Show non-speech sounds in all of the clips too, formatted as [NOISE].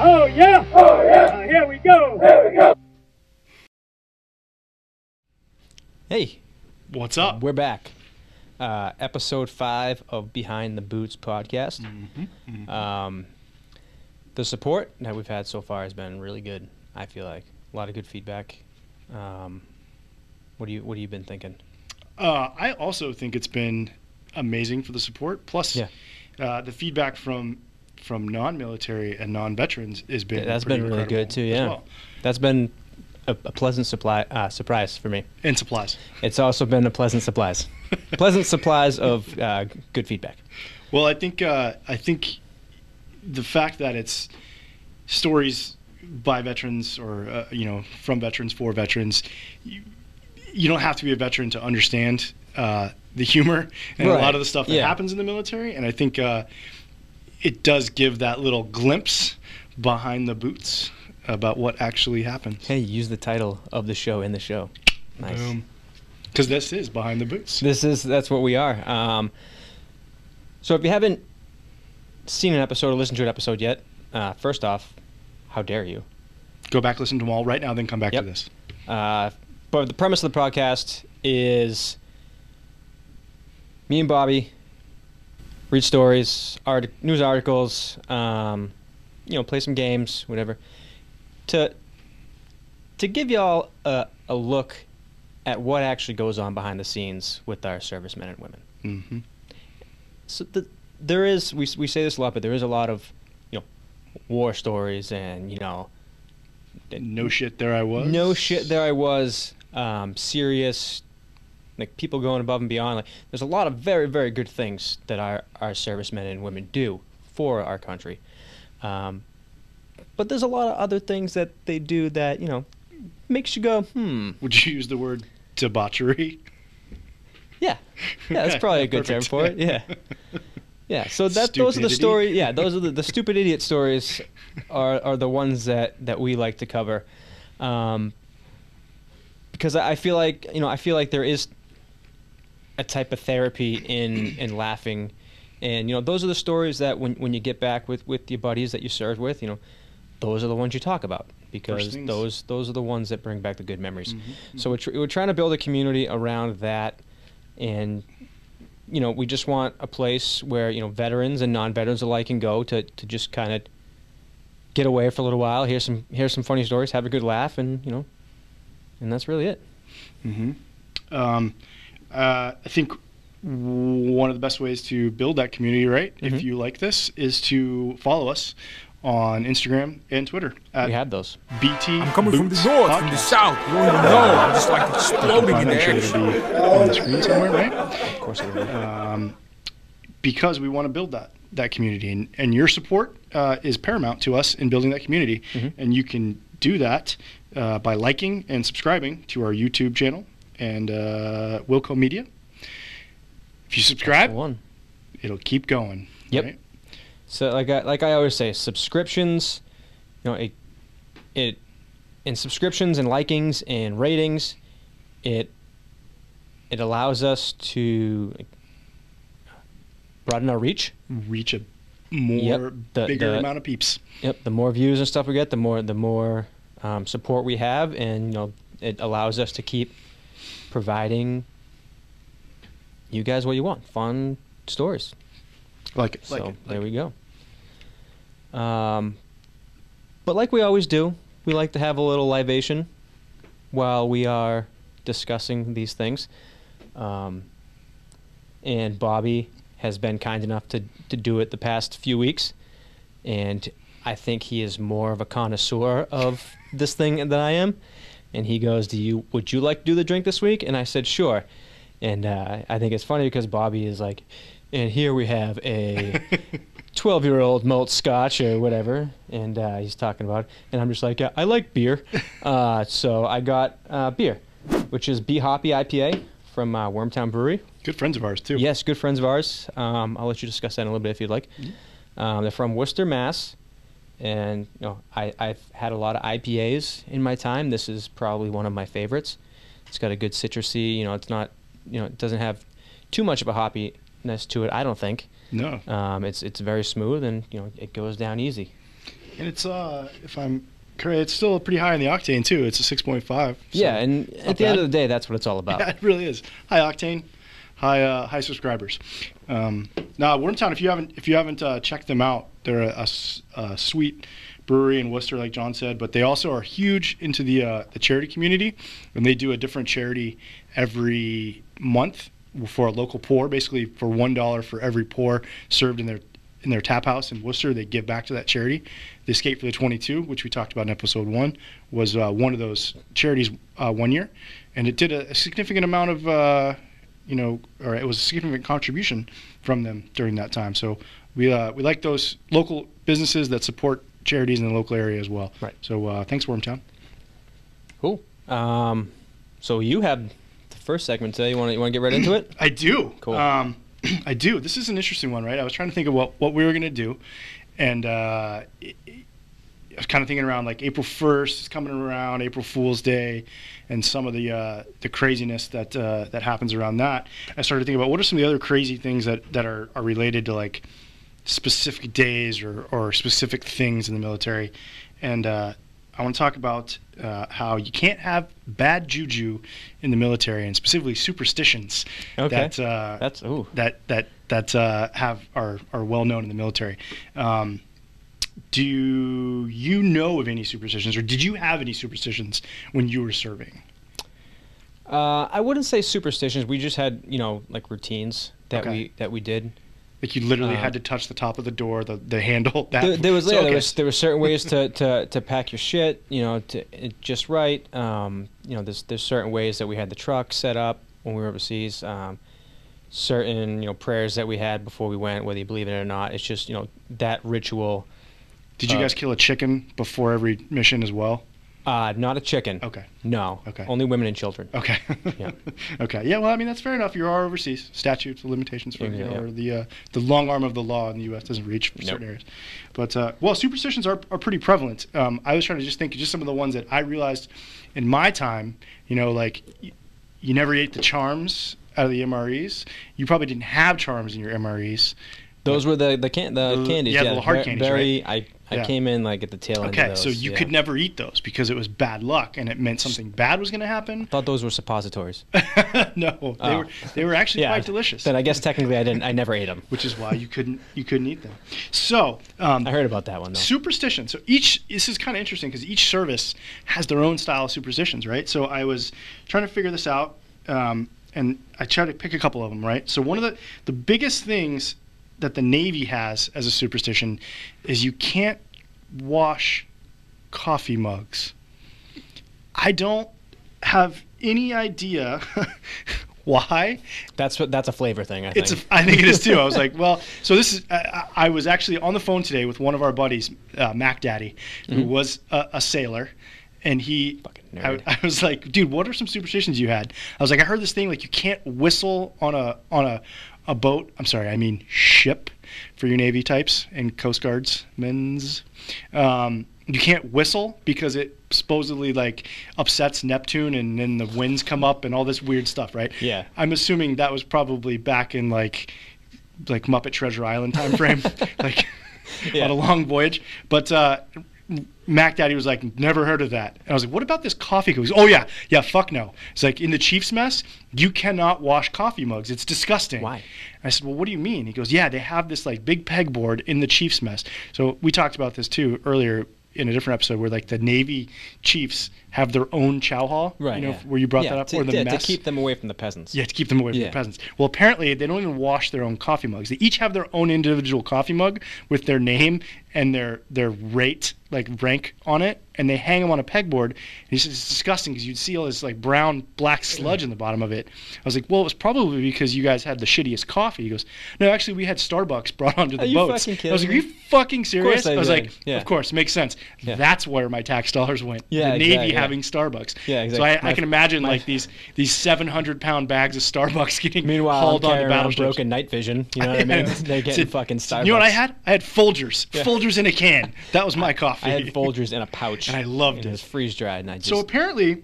Oh yeah! Oh yeah! here we go! Here we go! Hey, What's up? we're back. Uh, episode five of Behind the Boots podcast. Mm-hmm, Um, the support that we've had so far has been really good. I feel like a lot of good feedback. Um, what do you What have you been thinking? Uh, I also think it's been amazing for the support. Plus, Yeah. uh, the feedback from from non-military and non-veterans has been that's been really good too. Yeah, well. that's been a, a pleasant supply uh, surprise for me. And supplies. It's also been a pleasant supplies, [LAUGHS] pleasant supplies of uh, good feedback. Well, I think uh, I think the fact that it's stories by veterans or uh, you know from veterans for veterans, you, you don't have to be a veteran to understand uh, the humor and a lot of the stuff that Yeah. happens in the military. And I think uh, it does give that little glimpse behind the boots about what actually happens. Hey, use the title of the show in the show. Nice. Because this is behind the boots. This is that's what we are. Um, so if you haven't seen an episode or listened to an episode yet, uh, first off, how dare you? Go back, listen to them all right now, then come back Yep. to this. Uh, but the premise of the podcast is me and Bobby read stories, art- news articles, um, you know, play some games, whatever, to to give y'all a, a look at what actually goes on behind the scenes with our servicemen and women. hmm So the, there is we we say this a lot, but there is a lot of you know war stories and you know No shit, there I was. no shit there I was um, serious like people going above and beyond like there's a lot of very very good things that our our servicemen and women do for our country. Um, but there's a lot of other things that they do that you know makes you go hmm. Would you use the word debauchery? [LAUGHS] yeah. Yeah that's probably a good term for it. Yeah. [LAUGHS] Yeah so that those are the Stupidity. stories yeah those are the, the [LAUGHS] stupid idiot stories are are the ones that that we like to cover. Um, because I feel like you know I feel like there is a type of therapy in [CLEARS THROAT] in laughing, and you know those are the stories that when when you get back with with your buddies that you served with, you know, those are the ones you talk about because those those are the ones that bring back the good memories. Mhm, So we're, tr- we're trying to build a community around that, and you know we just want a place where you know veterans and non-veterans alike can go to to just kind of get away for a little while, hear some hear some funny stories, have a good laugh, and you know, and that's really it. Mm-hmm. Um, uh, I think one of the best ways to build that community, right, Mhm. if you like this, is to follow us on Instagram and Twitter we had those. BT. I'm coming from the Boots north, from the south. You don't even know. I'm just like exploding in the air. it'll be on the screen somewhere, right? Of course, it will. um, because we want to build that that community, and, and your support uh, is paramount to us in building that community. Mhm. And you can do that uh, by liking and subscribing to our YouTube channel and uh, Wilco Media. If you subscribe, one. it'll keep going. Yep. right? So like I, like I always say, subscriptions, you know, it it in subscriptions and likings and ratings, it it allows us to broaden our reach. Reach a more Yep, the- bigger the- amount of peeps. Yep, the more views and stuff we get, the more the more um, support we have, and you know, it allows us to keep providing you guys what you want, fun stories. Like it. So Like it. there like we go. Um, but like we always do, we like to have a little libation while we are discussing these things. Um, and Bobby has been kind enough to, to do it the past few weeks. And I think he is more of a connoisseur of this thing than I am. And he goes, "Do you would you like to do the drink this week?" And I said, "Sure." And uh, I think it's funny because Bobby is like, and here we have a [LAUGHS] 12 year old malt scotch or whatever. And uh, he's talking about it. And I'm just like, yeah, I like beer. [LAUGHS] uh, so I got uh, beer, which is Be Hoppy IPA from uh, Wormtown Brewery. Good friends of ours too. Yes, good friends of ours. Um, I'll let you discuss that in a little bit if you'd like. Um, they're from Worcester, Mass. And you know, I, I've had a lot of IPAs in my time. This is probably one of my favorites. It's got a good citrusy. You know, it's not. You know, it doesn't have too much of a hoppiness to it. I don't think. No. Um, it's it's very smooth and you know it goes down easy. and it's uh, if I'm correct, it's still pretty high in the octane too. It's a six point five. yeah, and at the end of the day, that's what it's all about. [LAUGHS] Yeah, it really is high octane, high uh, high subscribers. Um, now, Wormtown, if you haven't if you haven't uh, checked them out, they're a sweet brewery in Worcester, like John said, but they also are huge into the uh, the charity community, and they do a different charity every month for a local pour. Basically, for one dollar for every pour served in their in their tap house in Worcester, they give back to that charity. The Escape for the 22, which we talked about in episode one, was uh, one of those charities uh, one year, and it did a, a significant amount of, uh, you know, or it was a significant contribution from them during that time. So we uh, we like those local businesses that support charities in the local area as well. Right. So uh, thanks, Wormtown. Cool. Um, so you have the first segment today. You want to you want to get right into it? [CLEARS THROAT] I do. Cool. Um, [CLEARS THROAT] I do. This is an interesting one, right? I was trying to think of what, what we were going to do. And uh, it- was kind of thinking around like April 1st is coming around, April Fool's Day, and some of the uh, the craziness that uh, that happens around that. I started thinking about what are some of the other crazy things that, that are, are related to like specific days or, or specific things in the military. And uh, I want to talk about uh, how you can't have bad juju in the military, and specifically superstitions Okay. that uh, That's ooh. that that that uh, have are are well known in the military. Um, do you know of any superstitions, or did you have any superstitions when you were serving? Uh, I wouldn't say superstitions. We just had you know like routines that Okay. we that we did. Like you literally Uh, had to touch the top of the door, the, the handle. That There, there was So, yeah, okay. there was there were certain ways to, [LAUGHS] to, to pack your shit, you know, to it just right. Um, you know, there's there's certain ways that we had the truck set up when we were overseas. Um, certain you know prayers that we had before we went, whether you believe it or not. It's just you know that ritual. Did you uh, guys kill a chicken before every mission as well? Uh, not a chicken. Okay. No. Okay. Only women and children. Okay. Yeah. [LAUGHS] okay. Yeah. Well, I mean that's fair enough. You are overseas. Statutes, limitations for Yeah, you know, yeah. or the uh, the long arm of the law in the U.S. doesn't reach for Nope. certain areas. But uh, well, superstitions are are pretty prevalent. Um, I was trying to just think just some of the ones that I realized in my time. You know, like y- you never ate the charms out of the MREs. You probably didn't have charms in your MREs. Those were the the can the The- candies. yeah, the Yeah, little hard candies, Very. I I Yeah. came in like at the tail end. Okay, of so you yeah. could never eat those because it was bad luck and it meant something bad was going to happen. Thought those were suppositories. [LAUGHS] no, they Oh. were they were actually yeah. quite delicious. Then I guess technically I didn't. I never ate them. which is why you couldn't you couldn't eat them. So um, I heard about that one though. superstition. So each this is kind of interesting because each service has their own style of superstitions, right? So I was trying to figure this out, um, and I tried to pick a couple of them, right? So one of the the biggest things that the Navy has as a superstition is you can't wash coffee mugs. I don't have any idea [LAUGHS] why. That's what. That's a flavor thing. I think. It's. A, I think it is too. I was [LAUGHS] like, well, so this is. I, I was actually on the phone today with one of our buddies, uh, Mac Daddy, who was a, a sailor, and he. Mm-hmm. I. I was like, dude, what are some superstitions you had? I was like, I heard this thing like you can't whistle on a on a a boat. I'm sorry, I mean ship for your Navy types and Coast Guards men's. Um, you can't whistle because it supposedly like upsets Neptune and then the winds come up and all this weird stuff, right? Yeah. I'm assuming that was probably back in like like Muppet Treasure Island time frame, [LAUGHS] like [LAUGHS] Yeah. on a long voyage. But uh, Mac Daddy was like, never heard of that. And I was like, what about this coffee? He goes, oh yeah, yeah, fuck no. It's like in the Chiefs mess, you cannot wash coffee mugs. It's disgusting. Why? I said, well, what do you mean? He goes, yeah, they have this like big pegboard in the Chiefs mess. So we talked about this too earlier in a different episode where like the Navy Chiefs have their own chow hall. right. You know, yeah. where you brought Yeah, that up, to, or the yeah, mess. to keep them away from the peasants. Yeah, to keep them away from the peasants. Well, apparently they don't even wash their own coffee mugs. They each have their own individual coffee mug with their name and their their rate, like rank on it, and they hang them on a pegboard. And he says it's disgusting because you'd see all this like brown black sludge in the bottom of it. I was like, well, it was probably because you guys had the shittiest coffee. He goes, no, actually we had Starbucks brought onto the Are you fucking I was like, are you fucking serious? I was did. like, Yeah. of course, makes sense. Yeah. That's where my tax dollars went. Yeah, the Navy exactly, yeah. having Starbucks. Yeah, exactly. I, I My- can imagine my- like these these 700 pound bags of Starbucks [LAUGHS] getting Meanwhile, hauled onto battleships. broken night vision. You know what I mean? [LAUGHS] They're getting So- fucking so Starbucks. You know what I had? I had Folgers. Yeah. Folgers in a can. That was my coffee. I had Folgers in a [LAUGHS] pouch, And I loved and it. was freeze dried, and I just So apparently,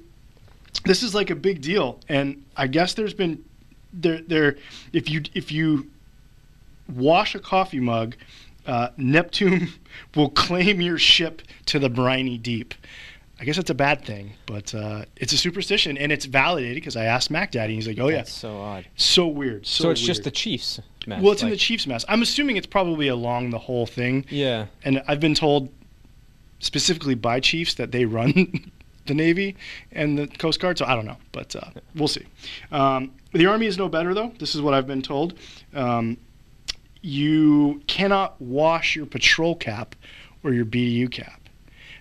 this is like a big deal, and I guess there's been there there if you if you wash a coffee mug uh, Neptune [LAUGHS] will claim your ship to the briny deep. I guess that's a bad thing, but uh, it's a superstition and it's validated because I asked Mac Daddy and he's like, "Oh yeah, That's so odd. so weird." So, So, it's just the. Chiefs. Match. well, it's in the Chiefs mess. I'm assuming it's probably along the whole thing, Yeah. and I've been told specifically by Chiefs that they run [LAUGHS] the Navy and the Coast Guard. So I don't know, but uh, we'll see. Um, the Army is no better though. This is what I've been told. Um, you cannot wash your patrol cap or your BDU cap.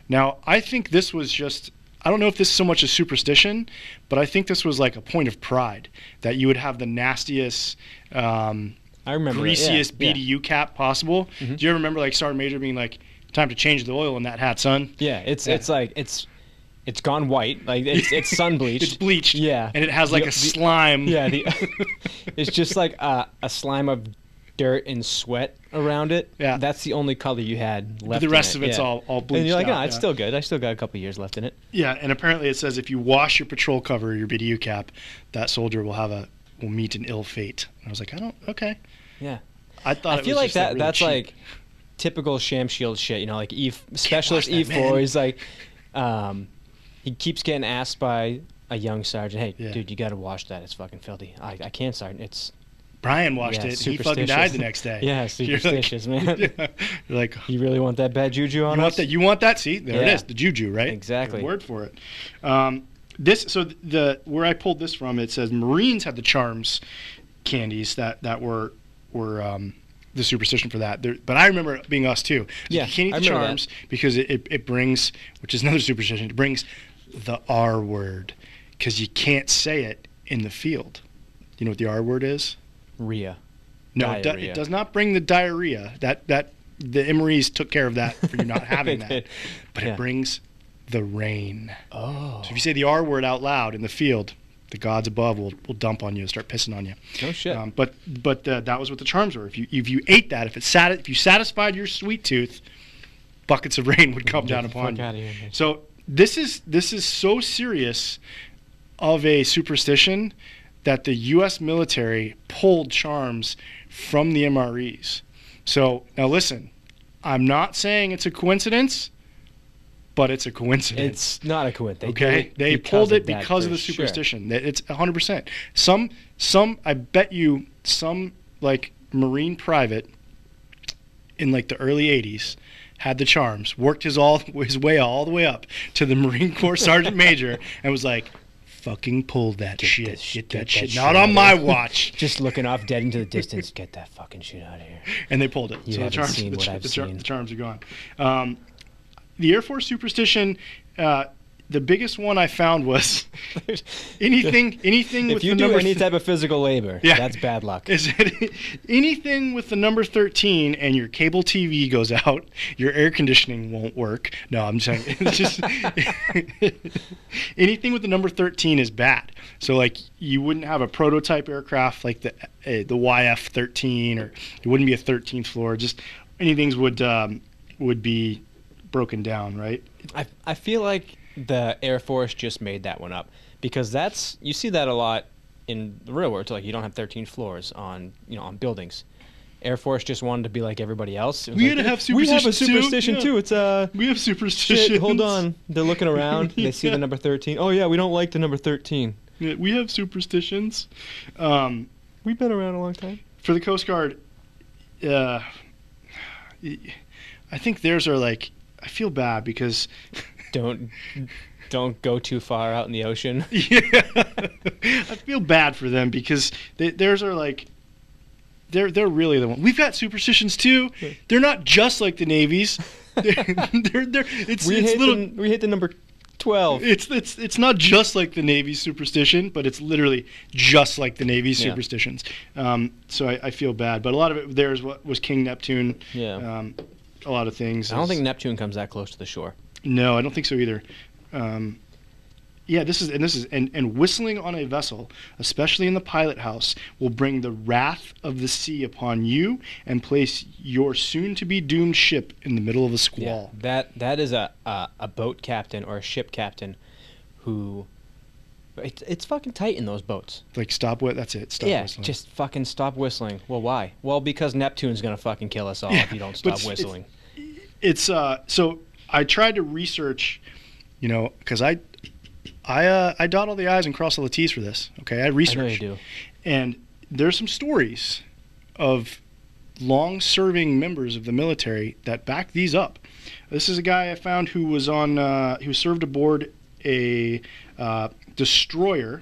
Now, I think this was just. I don't know if this is so much a superstition, but I think this was like a point of pride that you would have the nastiest, um, I remember. yeah, greasiest yeah. BDU cap possible. Mhm. Do you ever remember like Sergeant Major being like, "Time to change the oil in that hat, son"? Yeah, it's Yeah. it's like it's it's gone white. Like it's it's [LAUGHS] sun bleached. It's bleached. Yeah. and it has like The- a the- slime. Yeah, the, [LAUGHS] [LAUGHS] it's just like a, a slime of dirt and sweat around it. Yeah. that's the only color you had left. the in rest it, of it's yeah. all all bleached. And you're like, no, it's yeah. still good. I still got a couple years left in it. Yeah, and apparently it says if you wash your patrol cover or your BDU cap, that soldier will have a will meet an ill fate. And I was like, I don't. Okay. Yeah. I thought. I it feel was like just, that. really that's cheap. like typical sham shield shit. You know, like E specialist E four. He's like, um, he keeps getting asked by a young sergeant, "Hey, Yeah. dude, you got to wash that. It's fucking filthy." I, I can't, sergeant. It's Brian washed Yeah, it. and He fucking died the next day. [LAUGHS] Yeah, [LAUGHS] You're like- superstitious, man. [LAUGHS] Yeah. You're like, you really want that bad juju on You us? want that? You want that? See, there it Yeah. is, the juju, right? Exactly. Good word for it. Um, this so the where I pulled this from, it says Marines had the charms candies that that were were um, the superstition for that. There, but I remember it being us too. Yeah, you can't eat I the remember that. charms because it, it, it brings, which is another superstition. It brings the R word because you can't say it in the field. You know what the R word is? Rhea. No, it, do- it does not bring the diarrhea. That that the MREs took care of that for you not [LAUGHS] having that. But Yeah. it brings the rain. Oh. So if you say the R word out loud in the field, the gods above will, will dump on you and start pissing on you. No shit. Um, but but uh, that was what the charms were. If you if you ate that, if it sat if you satisfied your sweet tooth, buckets of [LAUGHS] rain would come Get down upon you. here. So this is this is so serious of a superstition that the U.S. military pulled charms from the MREs. So now listen, I'm not saying it's a coincidence, but it's a coincidence. It's not a coincidence. Okay, they pulled it because of the superstition. That It's 100. percent Some, some, I bet you, some like Marine private in like the early 80s had the charms, worked his all his way all the way up to the Marine Corps [LAUGHS] Sergeant Major, and was like, "Fucking pull that shit, this get get that that shit, shit not on my watch." [LAUGHS] Just looking off dead into the distance. Get that fucking shit out of here. [LAUGHS] and they pulled it. You so haven't charms, seen the, what I've the, seen. the charms are gone. Um, the Air Force superstition. Uh, the biggest one I found was [LAUGHS] anything, anything with if you the do number any th- type of physical labor, Yeah. that's bad luck. is it [LAUGHS] anything with the number 13 and your cable TV goes out, your air conditioning won't work. No, I'm saying it's just [LAUGHS] anything with the number 13 is bad. So like you wouldn't have a prototype aircraft like the uh, the YF-13 or it wouldn't be a 13th floor. Just anything would um, would be broken down, right? I, I feel like the Air Force just made that one up because that's you see that a lot in the real world. Like you don't have 13 floors on you know on buildings. Air Force just wanted to be like everybody else. We like, gotta have We have a superstitions too." superstition Yeah. too. It's uh We have superstition. Hold on. They're looking around. [LAUGHS] They see the number 13. Oh yeah, we don't like the number 13. Yeah, We have superstitions. Um, We've been around a long time. for the Coast Guard, uh, I think theirs are like. I feel bad because, Don't don't go too far out in the ocean. [LAUGHS] yeah, I feel bad for them because they, theirs are like. They're they're really the one. We've got superstitions too. They're not just like the navies. [LAUGHS] They're, they're, they're it's We it's hit little. the, we hit the number 12. It's it's it's not just like the Navy's superstition, but it's literally just like the Navy's Yeah. superstitions. Um, so I, I feel bad, but a lot of it theirs what was King Neptune. Yeah. Um, a lot of things. I don't think Neptune comes that close to the shore. No, I don't think so either. Um, yeah, this is and this is and, and whistling on a vessel, especially in the pilot house, will bring the wrath of the sea upon you and place your soon-to-be doomed ship in the middle of a squall. That that is a, a a boat captain or a ship captain who It's it's fucking tight in those boats. Like stop what? That's it. Stop yeah, whistling. just fucking stop whistling. Well, why? Well, because Neptune's gonna fucking kill us all Yeah, if you don't [LAUGHS] stop it's- it's- whistling. it's uh so I tried to research, you know, because I I uh, I dot all the i's and cross all the t's for this. Okay, I I researched, do. and there's some stories of long-serving members of the military that back these up. This is a guy I found who was on uh, who served aboard a uh, destroyer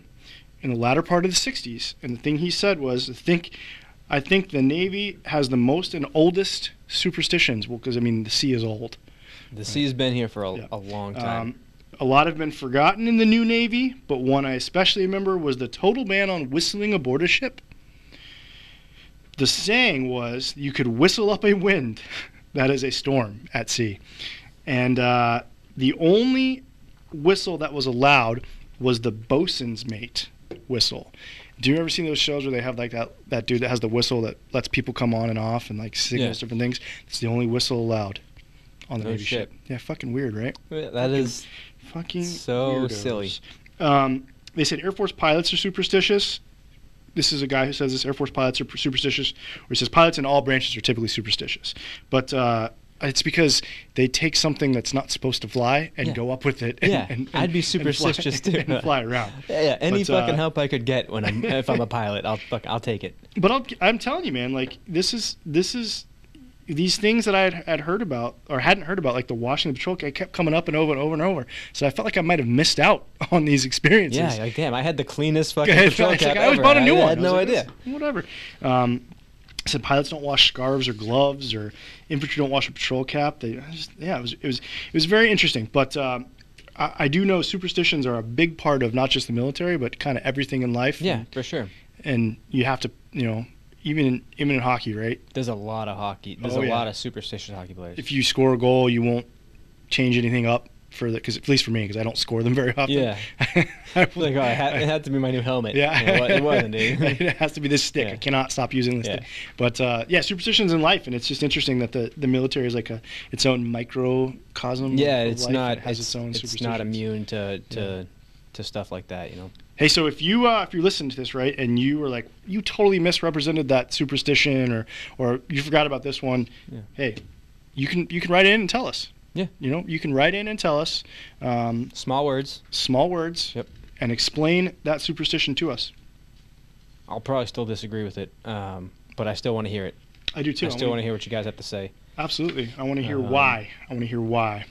in the latter part of the 60s, and the thing he said was, "I think." I think the Navy has the most and oldest superstitions. Well, because I mean, the sea is old. The sea's been here for a, Yeah. a long time. Um, a lot have been forgotten in the new Navy, but one I especially remember was the total ban on whistling aboard a ship. The saying was you could whistle up a wind [LAUGHS] that is a storm at sea. And uh, the only whistle that was allowed was the bosun's mate whistle. Do you ever seen those shows where they have like that, that dude that has the whistle that lets people come on and off and like signals Yeah. different things? It's the only whistle allowed on the No Navy shit. ship. Yeah, fucking weird, right? that is Fucking So weirdos. silly. Um, they said Air Force pilots are superstitious. This is a guy who says this. Air Force pilots are superstitious. Or he says pilots in all branches are typically superstitious, but uh, it's because they take something that's not supposed to fly and Yeah. go up with it. And, Yeah, and, I'd be and fly- superstitious [LAUGHS] too. and fly around. [LAUGHS] yeah, yeah, any But, uh, fucking help I could get when I'm if I'm a [LAUGHS] pilot, I'll fuck, I'll take it. But I'll, I'm telling you, man, like this is this is these things that I had, had heard about or hadn't heard about, like the Washington Patrol, I kept coming up and over and over and over. So I felt like I might have missed out [LAUGHS] on these experiences. Yeah, like damn, I had the cleanest fucking [LAUGHS] patrol like, cap I always ever. bought a new I one. had I no like, idea. Whatever. Um, I said pilots don't wash scarves or gloves, or infantry don't wash a patrol cap. They just, yeah, it was it was it was very interesting. But um, I, I do know superstitions are a big part of not just the military, but kind of everything in life. Yeah, and, for sure. and you have to you know even in, even in hockey, right? There's a lot of hockey. There's Oh, a yeah. lot of superstitious hockey players. If you score a goal, you won't change anything up for the because at least for me because I don't score them [LAUGHS] very often. Yeah. [LAUGHS] I, like, oh, it had, it had to be my new helmet. Yeah, It wa- it wasn't, dude. [LAUGHS] it has to be this stick. Yeah. I cannot stop using this Yeah. stick. But uh, yeah, superstitions in life, and it's just interesting that the, the military is like a its own microcosm. yeah, it's not. and has It's, its, own it's not immune to to to stuff like that. You know. Hey, so if you uh, if you listen to this right, and you were like you totally misrepresented that superstition, or or you forgot about this one, Yeah. hey, you can you can write in and tell us. Yeah. You know, you can write in and tell us um, Small words. small words Yep. and explain that superstition to us. I'll probably still disagree with it, um, but I still want to hear it. I do too. I still want to hear what you guys have to say. Absolutely. I want to hear Um, why. I want to hear why.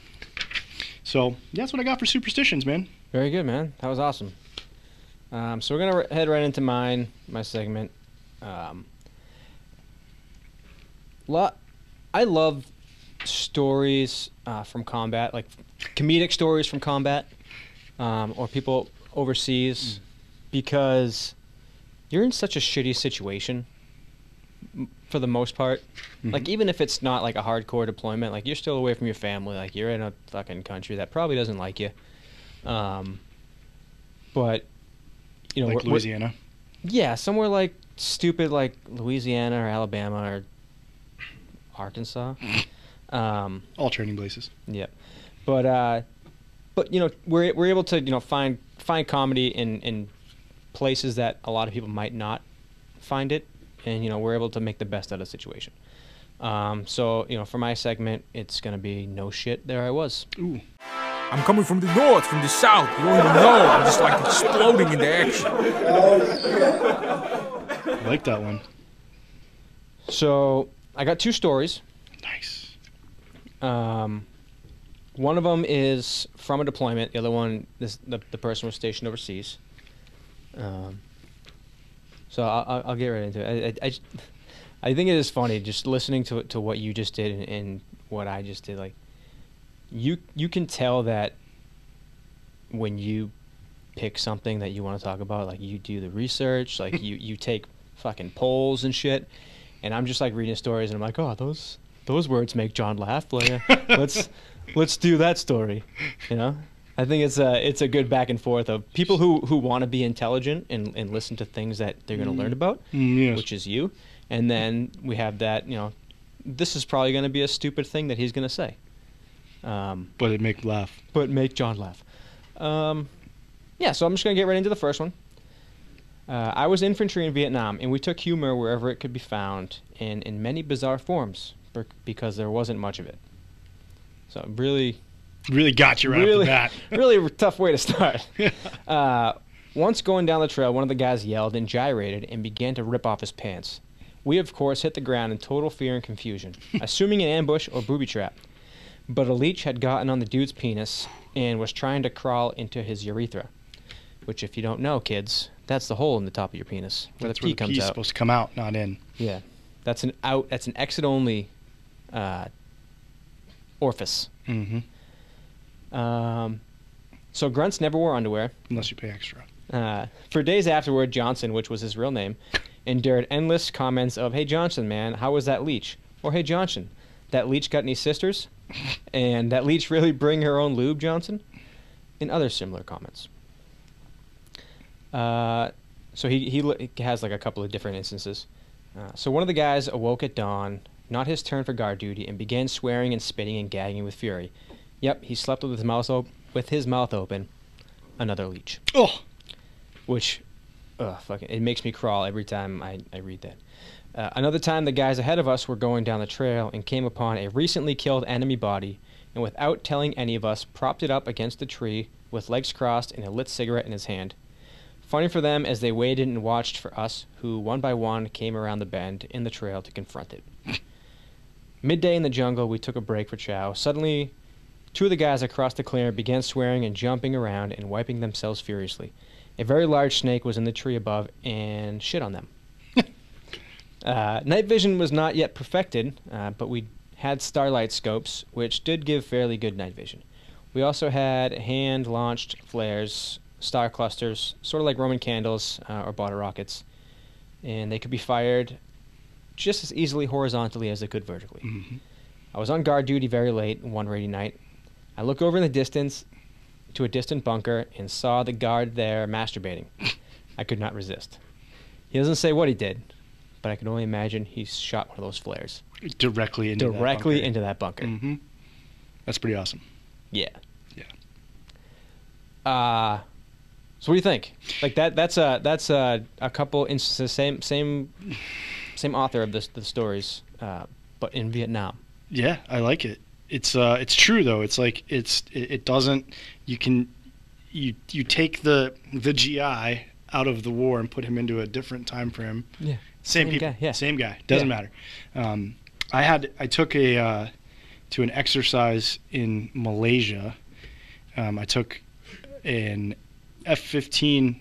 So yeah, that's what I got for superstitions, man. Very good, man. That was awesome. Um, so we're gonna head right into mine, my segment. Um, lo- I love stories uh, from combat, like comedic stories from combat, um, or people overseas, because you're in such a shitty situation for the most part. Like even if it's not like a hardcore deployment, like you're still away from your family. Like you're in a fucking country that probably doesn't like you. Um, but you know, like we're- we're- Louisiana. yeah, somewhere like stupid like Louisiana or Alabama or Arkansas. [LAUGHS] Um, All training places. yeah, but uh, but you know we're we're able to you know find find comedy in in places that a lot of people might not find it, and you know we're able to make the best out of the situation. Um, so you know for my segment, it's gonna be no shit. There I was. Ooh. I'm coming from the north, from the south. You don't even know. I'm just like exploding into action. I like that one. So I got two stories. Nice. Um, one of them is from a deployment. The other one, this the, the person was stationed overseas. Um, so I'll, I'll, I'll get right into it. I, I, I, I think it is funny just listening to to what you just did and, and what I just did. Like, you you can tell that when you pick something that you want to talk about, like you do the research, like [LAUGHS] you you take fucking polls and shit. And I'm just like reading stories, and I'm like, oh, those those words make John laugh. Let's [LAUGHS] let's do that story. You know, I think it's a it's a good back and forth of people who who want to be intelligent and and listen to things that they're going to learn about, Mm, yes. which is you. And then we have that, you know, this is probably going to be a stupid thing that he's going to say, um, but it make laugh. but make John laugh. Um, yeah, so I'm just going to get right into the first one. Uh, I was infantry in Vietnam, and we took humor wherever it could be found, and in many bizarre forms, ber- because there wasn't much of it. So really, Really got you right really, off [LAUGHS] really tough way to start. [LAUGHS] Uh, once going down the trail, one of the guys yelled and gyrated and began to rip off his pants. We, of course, hit the ground in total fear and confusion, [LAUGHS] assuming an ambush or booby trap. But a leech had gotten on the dude's penis and was trying to crawl into his urethra. Which, if you don't know, kids, that's the hole in the top of your penis where That's the pee where the comes pee's out. supposed to come out, not in. Yeah, that's an out. That's an exit only uh, orifice. Mm-hmm. Um, so grunts never wore underwear. Unless you pay extra. Uh, for days afterward, Johnson, which was his real name, [LAUGHS] endured endless comments of, "Hey Johnson, man, how was that leech?" or "Hey Johnson, that leech got any sisters?" And "That leech really bring her own lube, Johnson?" and other similar comments. Uh, so he he has like a couple of different instances. Uh, so one of the guys awoke at dawn, not his turn for guard duty, and began swearing and spitting and gagging with fury. Yep, he slept with his mouth op- with his mouth open. Another leech Oh, which, ugh, fucking, it makes me crawl every time I, I read that. Uh, another time, the guys ahead of us were going down the trail and came upon a recently killed enemy body, and without telling any of us, propped it up against a tree with legs crossed and a lit cigarette in his hand. Funny for them as they waited and watched for us, who one by one came around the bend in the trail to confront it. [LAUGHS] Midday in the jungle, we took a break for chow. Suddenly, two of the guys across the clearing began swearing and jumping around and wiping themselves furiously. A very large snake was in the tree above and shit on them. Uh, night vision was not yet perfected, uh, but we had starlight scopes, which did give fairly good night vision. We also had hand launched flares, star clusters, sort of like Roman candles uh, or bottle rockets, and they could be fired just as easily horizontally as they could vertically. Mhm. I was on guard duty very late one rainy night. I look over in the distance to a distant bunker and saw the guard there masturbating. [LAUGHS] I could not resist. He doesn't say what he did, but I can only imagine he shot one of those flares directly into directly into that bunker. Mm-hmm. That's pretty awesome. Yeah. Yeah. Uh so what do you think? Like that that's a that's a, a couple instances same same same author of this the stories uh, but in Vietnam. Yeah, I like it. It's uh, it's true though. It's like it's it, it doesn't. You can you you take the the GI out of the war and put him into a different time frame. Yeah. Same, Same people. guy, yeah. Same guy. Doesn't Yeah. matter. Um, I had I took a uh, to an exercise in Malaysia. Um, I took an F-15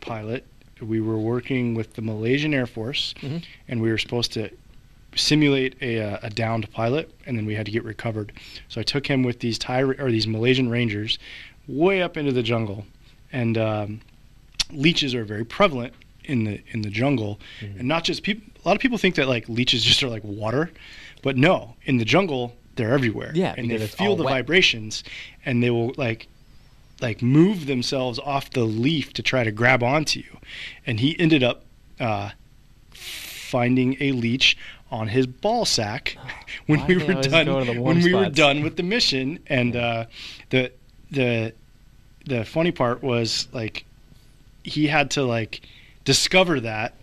pilot. We were working with the Malaysian Air Force, Mhm. and we were supposed to simulate a, uh, a downed pilot, and then we had to get recovered. So I took him with these Thai or these Malaysian Rangers, way up into the jungle, and um, leeches are very prevalent in the in the jungle, Mhm. and not just people. A lot of people think that like leeches [LAUGHS] just are like water, but no, in the jungle they're everywhere. Yeah, and they feel the wet. vibrations, and they will like like move themselves off the leaf to try to grab onto you, and he ended up uh, finding a leech on his ball sack [LAUGHS] when Why we were done when we were done with the mission [LAUGHS] and uh, the the the funny part was like he had to like discover that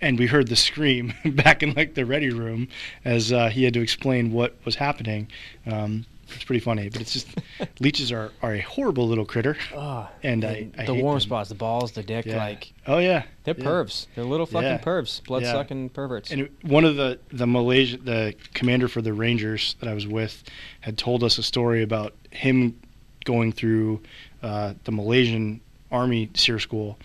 and we heard the scream [LAUGHS] back in like the ready room as uh, he had to explain what was happening um, it's pretty funny but it's just [LAUGHS] leeches are, are a horrible little critter Oh, And I- I the warm them. spots, the balls, the dick, Yeah. like oh yeah they're yeah. pervs. They're little fucking Yeah. pervs, blood sucking perverts. And one of the the Malaysia the commander for the Rangers that I was with had told us a story about him going through uh, the Malaysian Army SERE school,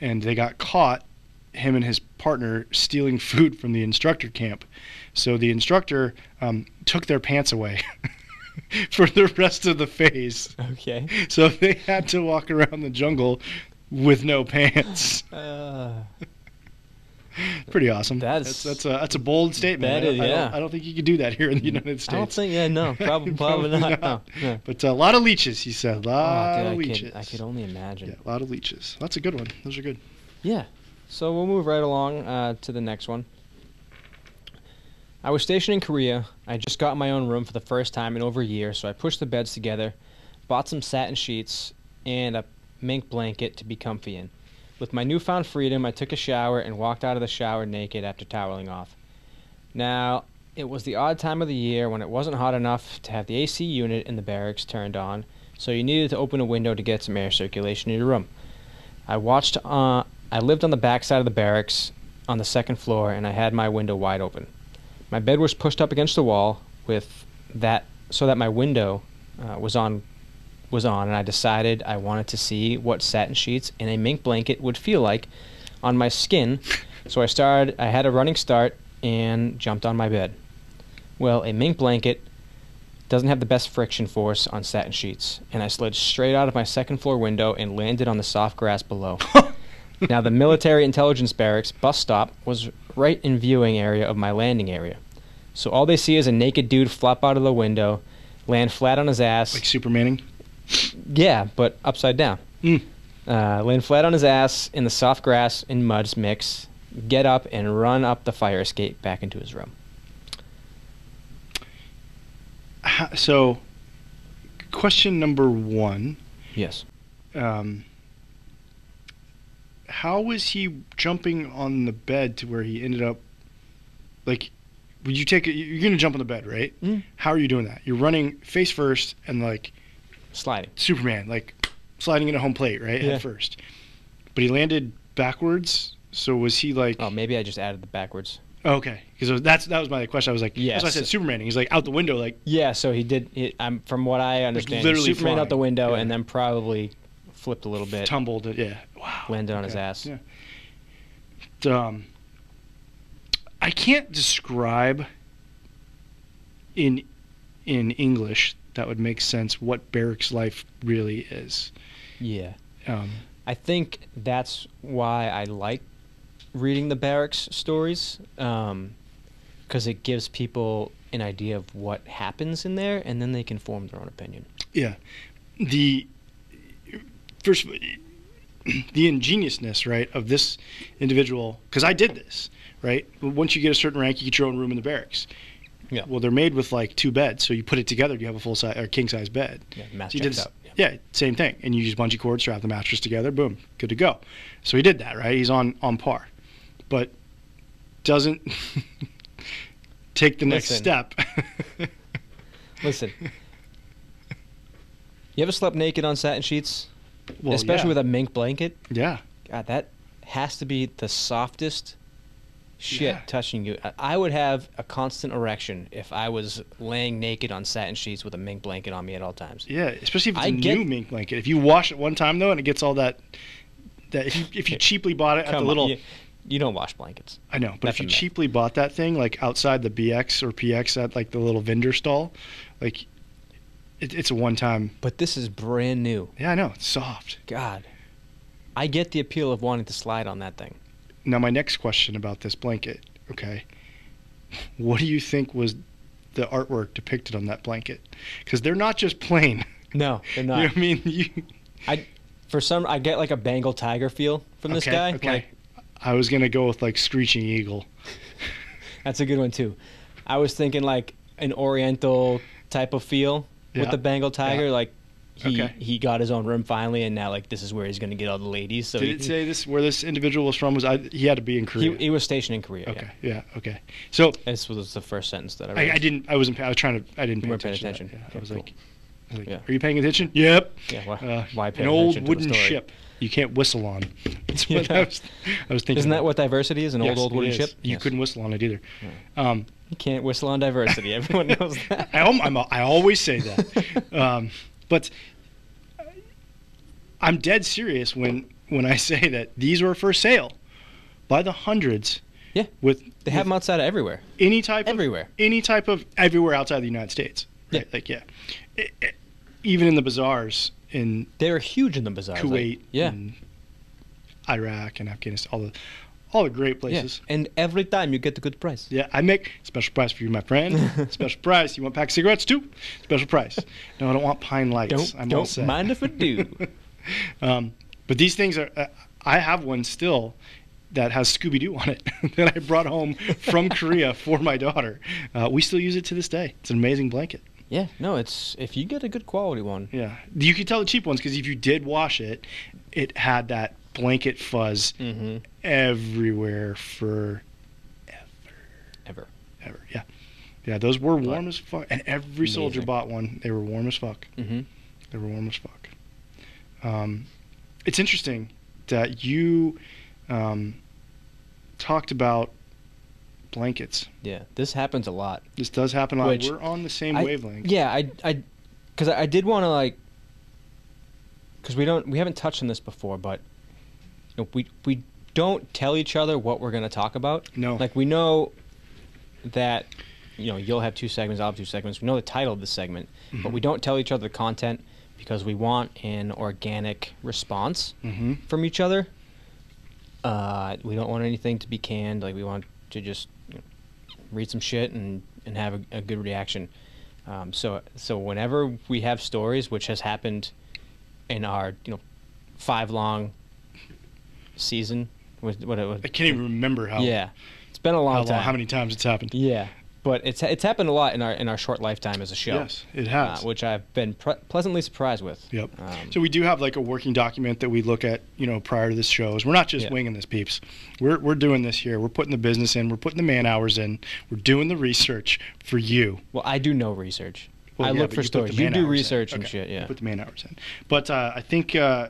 and they got caught him and his partner stealing [LAUGHS] food from the instructor camp. So the instructor um, took their pants away [LAUGHS] for the rest of the phase. okay. So they had to walk around the jungle with no pants. Uh, [LAUGHS] [LAUGHS] Pretty awesome. That's- that's that's a that's a bold statement. That I don't, is- I don't- yeah. I don't think you could do that here in the United States. I don't think. Yeah, no, [LAUGHS] probably, probably, not. No, no. But a lot of leeches, he said. A Oh, lot dude, of I leeches. could, I could only imagine. Yeah, a lot of leeches. That's a good one. Those are good. Yeah. So we'll move right along uh, to the next one. I was stationed in Korea. I just got my own room for the first time in over a year, so I pushed the beds together, bought some satin sheets, and a mink blanket to be comfy in. With my newfound freedom, I took a shower and walked out of the shower naked after toweling off. Now, it was the odd time of the year when it wasn't hot enough to have the AC unit in the barracks turned on, so you needed to open a window to get some air circulation in your room. I watched. Uh, I lived on the back side of the barracks on the second floor, and I had my window wide open. My bed was pushed up against the wall with that, so that my window uh, was on, was on, and I decided I wanted to see what satin sheets and a mink blanket would feel like on my skin. So I started. I had a running start and jumped on my bed. Well, a mink blanket doesn't have the best friction force on satin sheets, and I slid straight out of my second floor window and landed on the soft grass below. [LAUGHS] now, the military intelligence barracks bus stop was right in viewing area of my landing area. So all they see is a naked dude flop out of the window, land flat on his ass. Like Supermaning. Yeah, but upside down. Mm. Uh, land flat on his ass in the soft grass and muds mix, get up and run up the fire escape back into his room. So, question number one. Yes. Um, how was he jumping on the bed to where he ended up? Like, would you take it? You're gonna jump on the bed, right? Mm. How are you doing that? You're running face first and like Sliding. Superman, like sliding into home plate, right? Yeah. Head first. But he landed backwards. So was he like? Oh, maybe I just added the backwards. Okay, because that's that was my question. I was like, Yes. that's why I said Superman. He's like out the window, like Yeah, so he did. It, I'm from what I understand, literally Superman out the window Yeah. and then probably flipped a little bit, tumbled. Yeah, wow. landed on his ass. Yeah. Um, I can't describe in in English that would make sense what barracks life really is. Yeah. Um, I think that's why I like reading the barracks stories, because it gives people an idea of what happens in there, and then they can form their own opinion. yeah, the first the ingeniousness right of this individual because I did this right. Once you get a certain rank, you get your own room in the barracks. Yeah. Well, they're made with like two beds, so you put it together, you have a full size or king size bed. Yeah, math So you did out. Yeah, same thing. And you use bungee cords, strap the mattress together, boom, good to go. So he did that, right? He's on on par, but doesn't [LAUGHS] take the next Listen. step. [LAUGHS] Listen, you ever slept naked on satin sheets, well, especially yeah. with a mink blanket? yeah, God, that has to be the softest shit Yeah. touching you. I- would have a constant erection if I was laying naked on satin sheets with a mink blanket on me at all times. yeah. Especially if it's I a get- new mink blanket. If you wash it one time though, and it gets all that. That if you, if you [LAUGHS] cheaply bought it at the little, on, you, you don't wash blankets. I know, but that's if you myth. cheaply bought that thing like outside the BX or PX at like the little vendor stall, like it, it's a one time. But this is brand new. Yeah, I know, it's soft. God, I get the appeal of wanting to slide on that thing. Now, my next question about this blanket, okay? What do you think was the artwork depicted on that blanket? Because they're not just plain. No, they're [LAUGHS] You not. know what I mean? You, For some, I get like a Bengal tiger feel from this okay, guy. Okay. Like, I was gonna go with like screeching eagle. [LAUGHS] that's a good one too. I was thinking like an Oriental type of feel with the Bengal tiger. yeah. Like he Okay. he got his own room finally, and now like this is where he's gonna get all the ladies. So Did he, it say this where this individual was from? Was I? He had to be in Korea. he, he was stationed in Korea. okay. Yeah. Yeah. Okay. So This was the first sentence that I read. I, I didn't. I wasn't. I was trying to. I didn't pay paying attention. to. Yeah, I was cool. like, I was like, Yeah. Are you paying attention? Yep. Yeah, why, Uh, why pay an old to wooden ship you can't whistle on. [LAUGHS] That's Yeah. what I was, I was thinking. Isn't that what diversity is? An Yes, old old wooden ship. You Yes. couldn't whistle on it either. Um, You can't whistle on diversity. Everyone [LAUGHS] knows that. I, I always say that. [LAUGHS] um, but I'm dead serious when, when I say that these were for sale by the hundreds. Yeah. With They have with them outside of everywhere. any type everywhere. of any type of everywhere outside the United States. Right? Yeah. Like yeah, I- I- even in the bazaars in They were huge in the bazaars. like- Kuwait, yeah. and Iraq, and Afghanistan, all the all the great Yeah. places. And every time you get a good price. Yeah, I make special price for you, my friend. [LAUGHS] special price. You want pack of cigarettes too? Special price. No, I don't want pine lights. Don't I'm all don't set. mind if I do. [LAUGHS] Um, but these things are. Uh, I have one still that has Scooby Doo on it [LAUGHS] that I brought home from Korea for my daughter. Uh, we still use it to this day. It's an amazing blanket. Yeah, no, it's if you get a good quality one. Yeah, you could tell the cheap ones because if you did wash it, it had that blanket fuzz Mm-hmm. everywhere for Ever. ever. Ever. Yeah, yeah, those were warm as fuck, and every soldier bought one. They were warm as fuck. Mm-hmm. They were warm as fuck. Um, it's interesting that you um, talked about blankets. Yeah, this happens a lot. This does happen a lot. Which We're on the same I- wavelength. Yeah, I, I, because I, I did want to like, because we don't, we haven't touched on this before, but know, we we don't tell each other what we're gonna talk about. No. Like we know that, you know, you'll have two segments, I'll have two segments. We know the title of the segment, Mm-hmm. but we don't tell each other the content because we want an organic response hmm from each other. Uh, we don't want anything to be canned. Like we want to just you know, read some shit and, and have a, a good reaction. Um, so so whenever we have stories, which has happened in our you know five long season, what what it was. I can't even remember how. Yeah, it's been a long How, time. long, how many times it's happened? Yeah, but it's it's happened a lot in our in our short lifetime as a show. Yes, it uh, has. which I've been pre- pleasantly surprised with. Yep. Um, So we do have like a working document that we look at, you know, prior to this shows. We're not just Yeah. winging this, peeps. We're we're doing this here. We're putting the business in. We're putting the man hours in. We're doing the research for you. well, I do no research. Well, I yeah, look for you stories. You do research and Okay, shit. you Yeah. Put the man hours in. But uh, I think uh,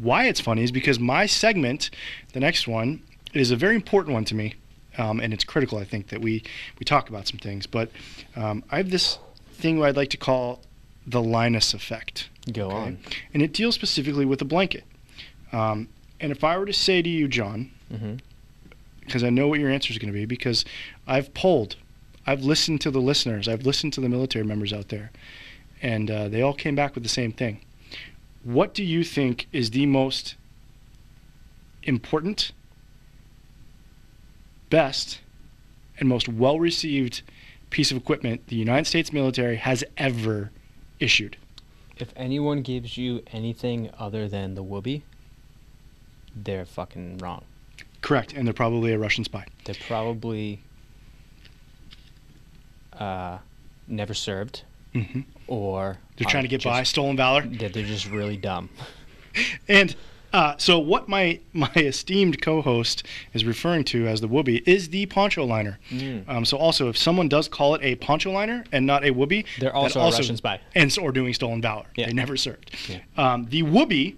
why it's funny is because my segment, the next one, is a very important one to me, um, and it's critical. I think that we we talk about some things. But um, I have this thing I'd like to call the Linus effect. Go Okay. on. And it deals specifically with a blanket. Um, and if I were to say to you, John, because I know what your answer is going to be, because I've polled, I've listened to the listeners, I've listened to the military members out there, and uh, they all came back with the same thing. What do you think is the most important, best, and most well received piece of equipment the United States military has ever issued? If anyone gives you anything other than the woobie, they're fucking wrong. Correct, and they're probably a Russian spy. They're probably uh, never served, hmm or They're trying to get just, by, stolen valor. That they're just really dumb. [LAUGHS] And uh, so, what my my esteemed co-host is referring to as the woobie is the poncho liner. Mm. Um, so, also, if someone does call it a poncho liner and not a woobie, They're also a Russian spy. and or doing stolen valor. Yeah. They never served. Yeah. Um, the woobie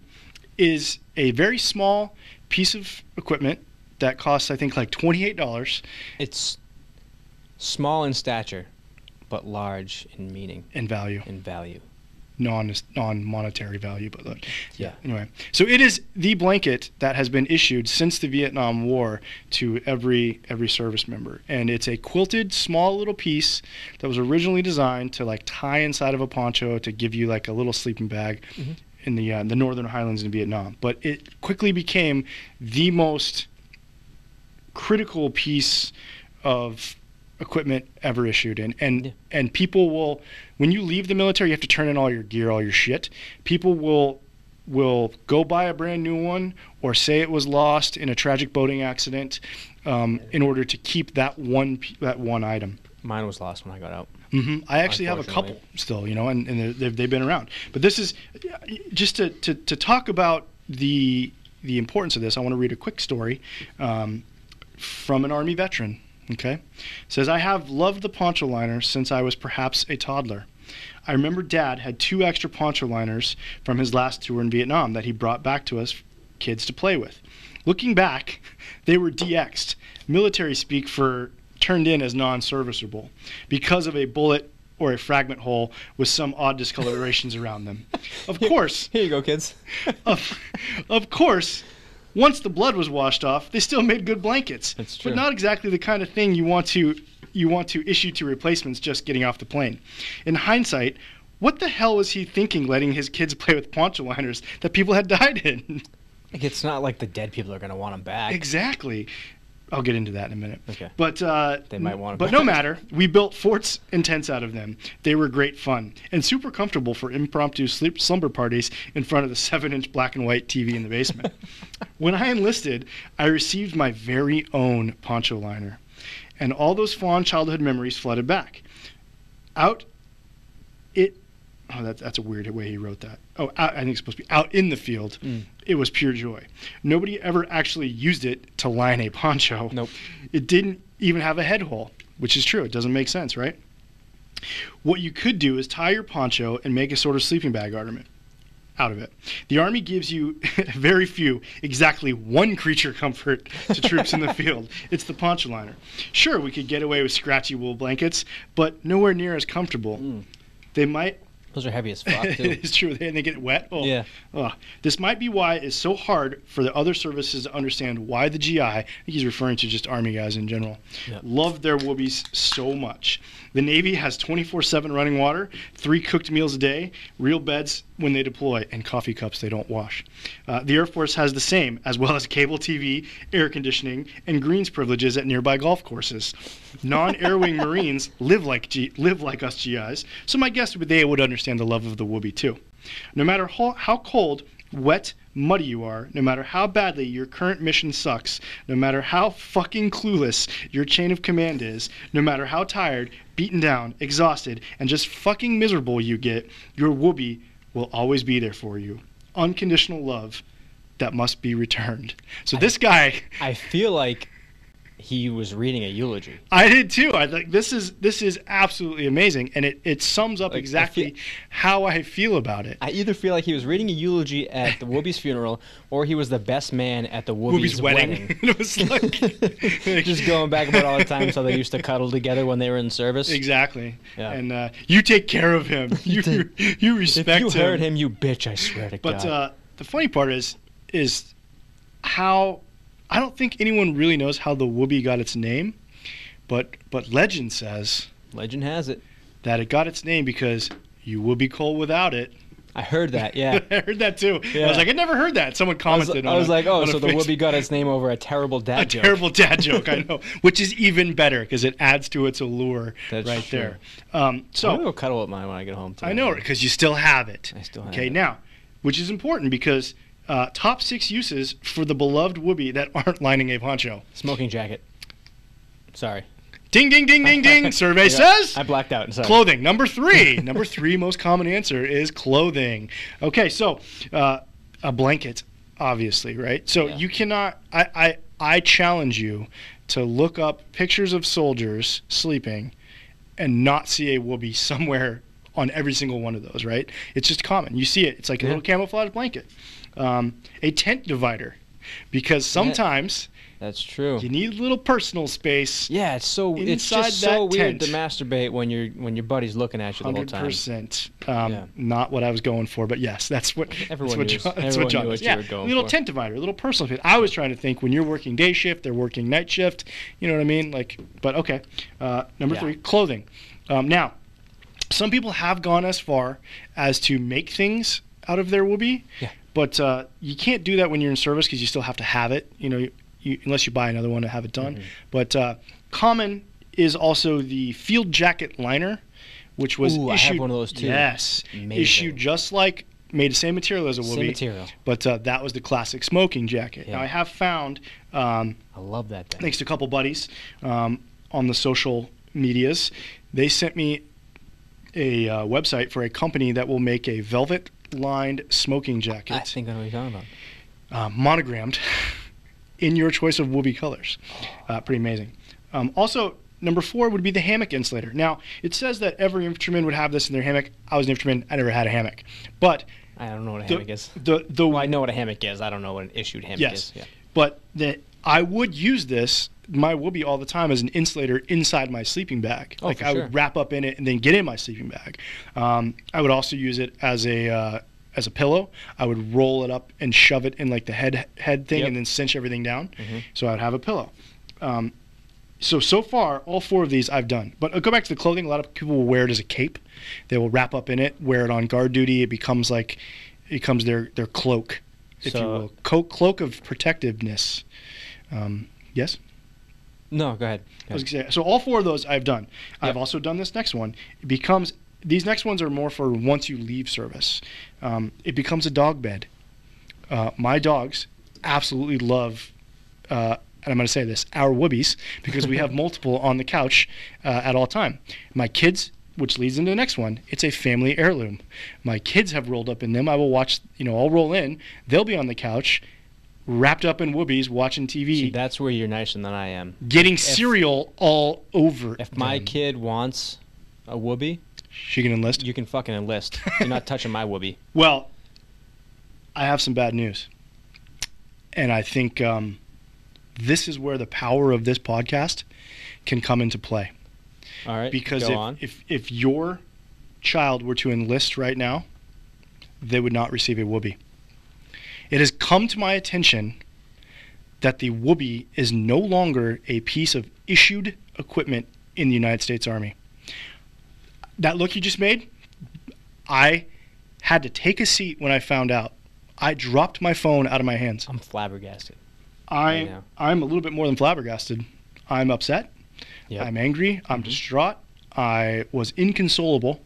is a very small piece of equipment that costs, I think, like twenty-eight dollars It's small in stature, but large in meaning in value, and value. non non monetary value, but look. Yeah. Anyway, so it is the blanket that has been issued since the Vietnam War to every every service member, and it's a quilted small little piece that was originally designed to like tie inside of a poncho to give you like a little sleeping bag Mhm. in the uh, the northern highlands in Vietnam. But it quickly became the most critical piece of equipment ever issued and and Yeah. and people will when you leave the military you have to turn in all your gear all your shit people will will go buy a brand new one or say it was lost in a tragic boating accident um, in order to keep that one that one item Mine was lost when I got out. hmm I actually have a couple still, you know, and, and they've, they've been around. But this is just to, to, to talk about the the importance of this. I want to read a quick story um, from an Army veteran. Okay, it says I have loved the poncho liner since I was perhaps a toddler. I remember Dad had two extra poncho liners from his last tour in Vietnam that he brought back to us kids to play with. Looking back, [LAUGHS] they were DX'd, military speak for turned in as non-serviceable because of a bullet or a fragment hole with some odd discolorations around them. [LAUGHS] Of course, Here you go, kids. of, of course, once the blood was washed off, they still made good blankets. That's true. But not exactly the kind of thing you want to you want to issue to replacements just getting off the plane. In hindsight, what the hell was he thinking letting his kids [LAUGHS] play with poncho liners that people had died in? Like, it's not like the dead people are gonna want them back. exactly. I'll get into that in a minute. Okay. But uh, They might want But no matter. We built forts and tents out of them. They were great fun and super comfortable for impromptu sleep slumber parties in front of the seven-inch black and white TV in the basement. [LAUGHS] when I enlisted, I received my very own poncho liner, and all those fond childhood memories flooded back. Out it. Oh, that, that's a weird way he wrote that. Oh, out, I think it's supposed to be out in the field. Mm. It was pure joy. Nobody ever actually used it to line a poncho. Nope. It didn't even have a head hole, which is true. It doesn't make sense, right? What you could do is tie your poncho and make a sort of sleeping bag ornament out of it. The Army gives you [LAUGHS] very few, exactly one creature comfort to troops in the [LAUGHS] field. It's the poncho liner. Sure, we could get away with scratchy wool blankets, but nowhere near as comfortable. Mm. They might. Those are heavy as [LAUGHS] fuck too. it's true, and they get wet. Oh, Yeah. oh. This might be why it's so hard for the other services to understand why the GI, I think he's referring to just Army guys in general, Yep. love their woobies so much. The Navy has 24 7 running water, three cooked meals a day, real beds when they deploy, and coffee cups they don't wash. Uh, the Air Force has the same, as well as cable TV, air conditioning, and greens privileges at nearby golf courses. Non-air wing [LAUGHS] Marines live like G- live like us GIs, so my guess would they would understand the love of the woobie too. No matter how, how cold, wet, muddy you are, no matter how badly your current mission sucks, no matter how fucking clueless your chain of command is, no matter how tired, beaten down, exhausted, and just fucking miserable you get, your woobie will always be there for you. Unconditional love that must be returned. So this guy I feel like he was reading a eulogy. I did too. I like this is this is absolutely amazing, and it, it sums up Like, I exactly feel- how I feel about it. I either feel like he was reading a eulogy at the Woobie's funeral, or he was the best man at the Woobie's, Woobie's wedding. [LAUGHS] it was like [LAUGHS] Just going back about all the times how they used to cuddle together when they were in service. exactly. Yeah. And uh, you take care of him. You [LAUGHS] you, you If respect you him. heard him, you bitch! I swear to But God. But uh, the funny part is is how I don't think anyone really knows how the woobie got its name, but but legend says Legend has it. that it got its name because you would be cold without it. I heard that. Yeah. [LAUGHS] I heard that too. I was like, I never heard that. Someone I was, commented I on was a- like, oh, so the face- Woobie got its name over a terrible dad joke. a joke. terrible dad [LAUGHS] joke, I know, which is even better because it adds to its allure That's right true. there. Um, So I'm gonna go cuddle with mine when I get home. I know because you still have it. I still have Okay, it. Okay, now, which is important because uh, top six uses for the beloved woobie that aren't lining a poncho. Smoking jacket. Sorry. Ding, ding, ding, ding, ding. [LAUGHS] Survey got- says I blacked out. Sorry. clothing. Number three. [LAUGHS] Number three most common answer is clothing. Okay, so uh, a blanket, obviously, right? So Yeah. you cannot. I, I I challenge you to look up pictures of soldiers sleeping, and not see a woobie somewhere on every single one of those. Right? It's just common. You see it. It's like a Yeah. little camouflage blanket. Um, a tent divider, because sometimes That's true. you need a little personal space. Yeah, it's so it's just so weird tent. to masturbate when your when your buddy's looking at you the whole Hundred time. percent. Um, Yeah. Not what I was going for, but yes, that's what. Everyone that's what John, that's what John knew what you yeah, were going little for. tent divider, a little personal space. I was trying to think when you're working day shift, they're working night shift. You know what I mean? Like, but okay. Uh, number Yeah. three, clothing. Um, now, some people have gone as far as to make things out of their woobie. Yeah. But uh, you can't do that when you're in service because you still have to have it. You know, you, you, unless you buy another one to have it done. Mhm. But uh, common is also the field jacket liner, which was Ooh, I have issued. one of those too. Yes, Amazing. issued just like made the same material as a Same material. but uh, that was the classic smoking jacket. Now I have found, um, I love that thing. thanks to a couple buddies um, on the social medias, they sent me a uh, website for a company that will make a velvet lined smoking jacket I think I know what you're talking about. uh, monogrammed in your choice of woobie colors. Uh, pretty amazing. Um, also, number four would be the hammock insulator. Now, it says that every infantryman would have this in their hammock. I was an infantryman. I never had a hammock. But I don't know what a the, hammock is. the, the Well, I know what a hammock is. I don't know what an issued hammock Yes. is. Yeah. but the, I would use this, my woobie, all the time as an insulator inside my sleeping bag. Oh, like I sure. would wrap up in it and then get in my sleeping bag. Um, I would also use it as a uh, as a pillow. I would roll it up and shove it in like the head head thing Yep. and then cinch everything down. Mhm. So I would have a pillow. Um, so so far, all four of these I've done. But I'll go back to the clothing. A lot of people will wear it as a cape. They will wrap up in it, wear it on guard duty. It becomes like it becomes their their cloak, if you will, Co- cloak of protectiveness. Um, yes. No, go ahead. Go ahead. say, so all four of those I've done. I've also done this next one. It becomes these next ones are more for once you leave service. Um, it becomes a dog bed. Uh, my dogs absolutely love, uh, and I'm going to say this, our woobies because we have [LAUGHS] multiple on the couch uh, at all time. My kids which leads into the next one. It's a family heirloom. My kids have rolled up in them. I will watch, you know, I'll roll in. They'll be on the couch, wrapped up in woobies, watching TV, See, that's where you're nicer than I am. getting cereal all over. If my them. kid wants a woobie, she can enlist. you can fucking enlist. [LAUGHS] You're not touching my woobie. Well, I have some bad news. And I think um, this is where the power of this podcast can come into play. All right. Because if, if, if your child were to enlist right now, they would not receive a woobie. It has come to my attention that the woobie is no longer a piece of issued equipment in the United States Army. That look you just made, I had to take a seat when I found out. I dropped my phone out of my hands. I'm flabbergasted. I. I'm a little bit more than flabbergasted. I'm upset. Yep. I'm angry. I'm Mm-hmm. distraught. I was inconsolable.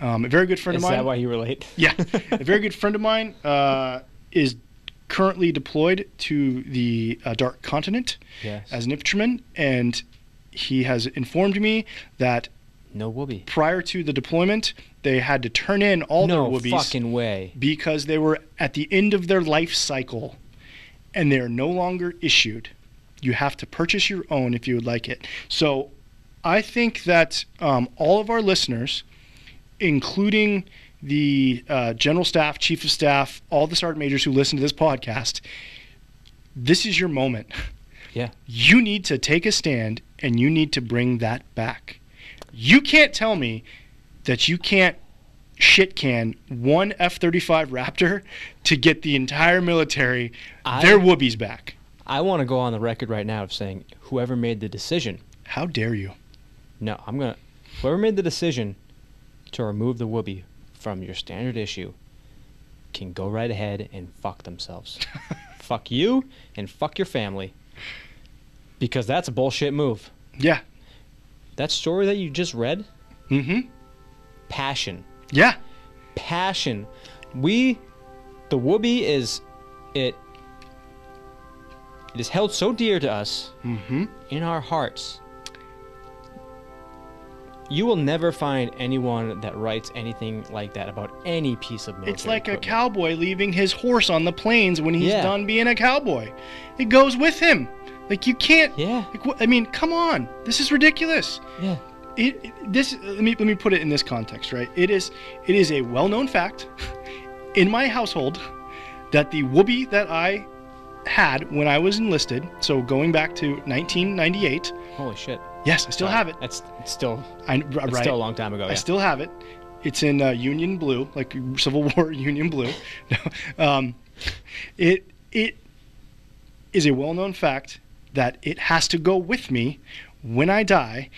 Um, a very good friend Is of mine. Is that why you were late? yeah, [LAUGHS] a very good friend of mine uh, is currently deployed to the uh, Dark Continent yes. as an infantryman, and he has informed me that no woobie. prior to the deployment, they had to turn in all no their woobies fucking way. because they were at the end of their life cycle and they are no longer issued. You have to purchase your own if you would like it. So I think that um, all of our listeners, including the uh, general staff, chief of staff, all the sergeant majors who listen to this podcast, this is your moment. Yeah. You need to take a stand and you need to bring that back. You can't tell me that you can't shit can one F 35 Raptor to get the entire military I- their woobies back. I want to go on the record right now of saying whoever made the decision. How dare you? No, I'm gonna. Whoever made the decision to remove the woobie from your standard issue can go right ahead and fuck themselves. [LAUGHS] fuck you and fuck your family. Because that's a bullshit move. Yeah. That story that you just read, Mm hmm. passion. Yeah. passion. We, the woobie is, it, it is held so dear to us Mm hmm. in our hearts. You will never find anyone that writes anything like that about any piece of military. It's like a cowboy leaving his horse on the plains when he's Yeah. done being a cowboy. It goes with him. Like you can't. Yeah, Like, I mean, come on. This is ridiculous. yeah. it, it- this let me let me put it in this context right it is it is a well-known fact [LAUGHS] in my household that the woobie that i had when i was enlisted so going back to 1998 Holy shit. Yes i still have it That's it's still, I, right still a long time ago. I still have it. It's in uh, Union blue, like Civil [LAUGHS] War Union blue. [LAUGHS] Um, it it is a well-known fact that it has to go with me when I die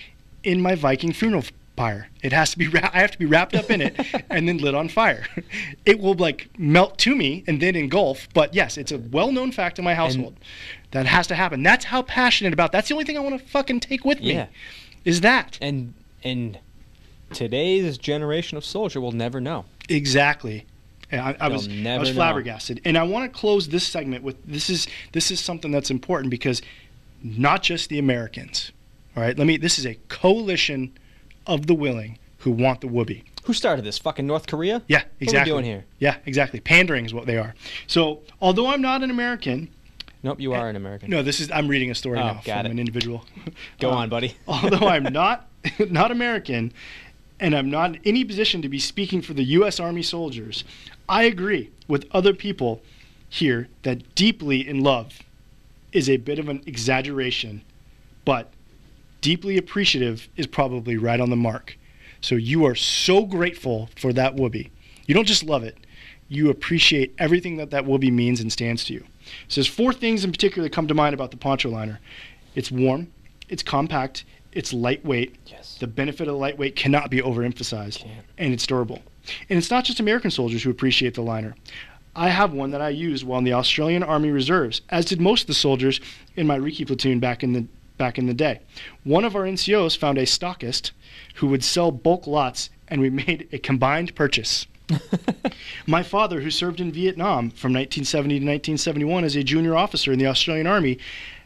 in my Viking funeral pyre. It has to be wra- I have to be wrapped up in it [LAUGHS] and then lit on fire. It will like melt to me and then engulf. But yes, it's a well-known fact in my household that has to happen. That's how passionate about. That's the only thing I want to fucking take with me. Yeah. Is that and and today's generation of soldier will never know. Exactly. And I, I was I was know. flabbergasted, and I want to close this segment with this is this is something that's important because not just the Americans. All right, let me. This is a coalition of the willing who want the woobie. Who started this? Fucking North Korea? Yeah, exactly. What are we doing here? Yeah, exactly. Pandering is what they are. So, although I'm not an American, Nope, you are an American. no, this is I'm reading a story Oh, now got from it. an individual. Go Um, on, buddy. [LAUGHS] although I'm not [LAUGHS] not American and I'm not in any position to be speaking for the US Army soldiers, I agree with other people here that deeply in love is a bit of an exaggeration, but deeply appreciative is probably right on the mark. So you are so grateful for that woobie. You don't just love it, you appreciate everything that that woobie means and stands to you. So there's four things in particular that come to mind about the poncho liner. It's warm, it's compact, it's lightweight. Yes. The benefit of lightweight cannot be overemphasized, Can't. and it's durable. And it's not just American soldiers who appreciate the liner. I have one that I used while in the Australian Army Reserves, as did most of the soldiers in my recce platoon back in the back in the day. One of our NCOs found a stockist who would sell bulk lots, and we [LAUGHS] made a combined purchase. [LAUGHS] My father, who served in Vietnam from 1970 to 1971 as a junior officer in the Australian Army,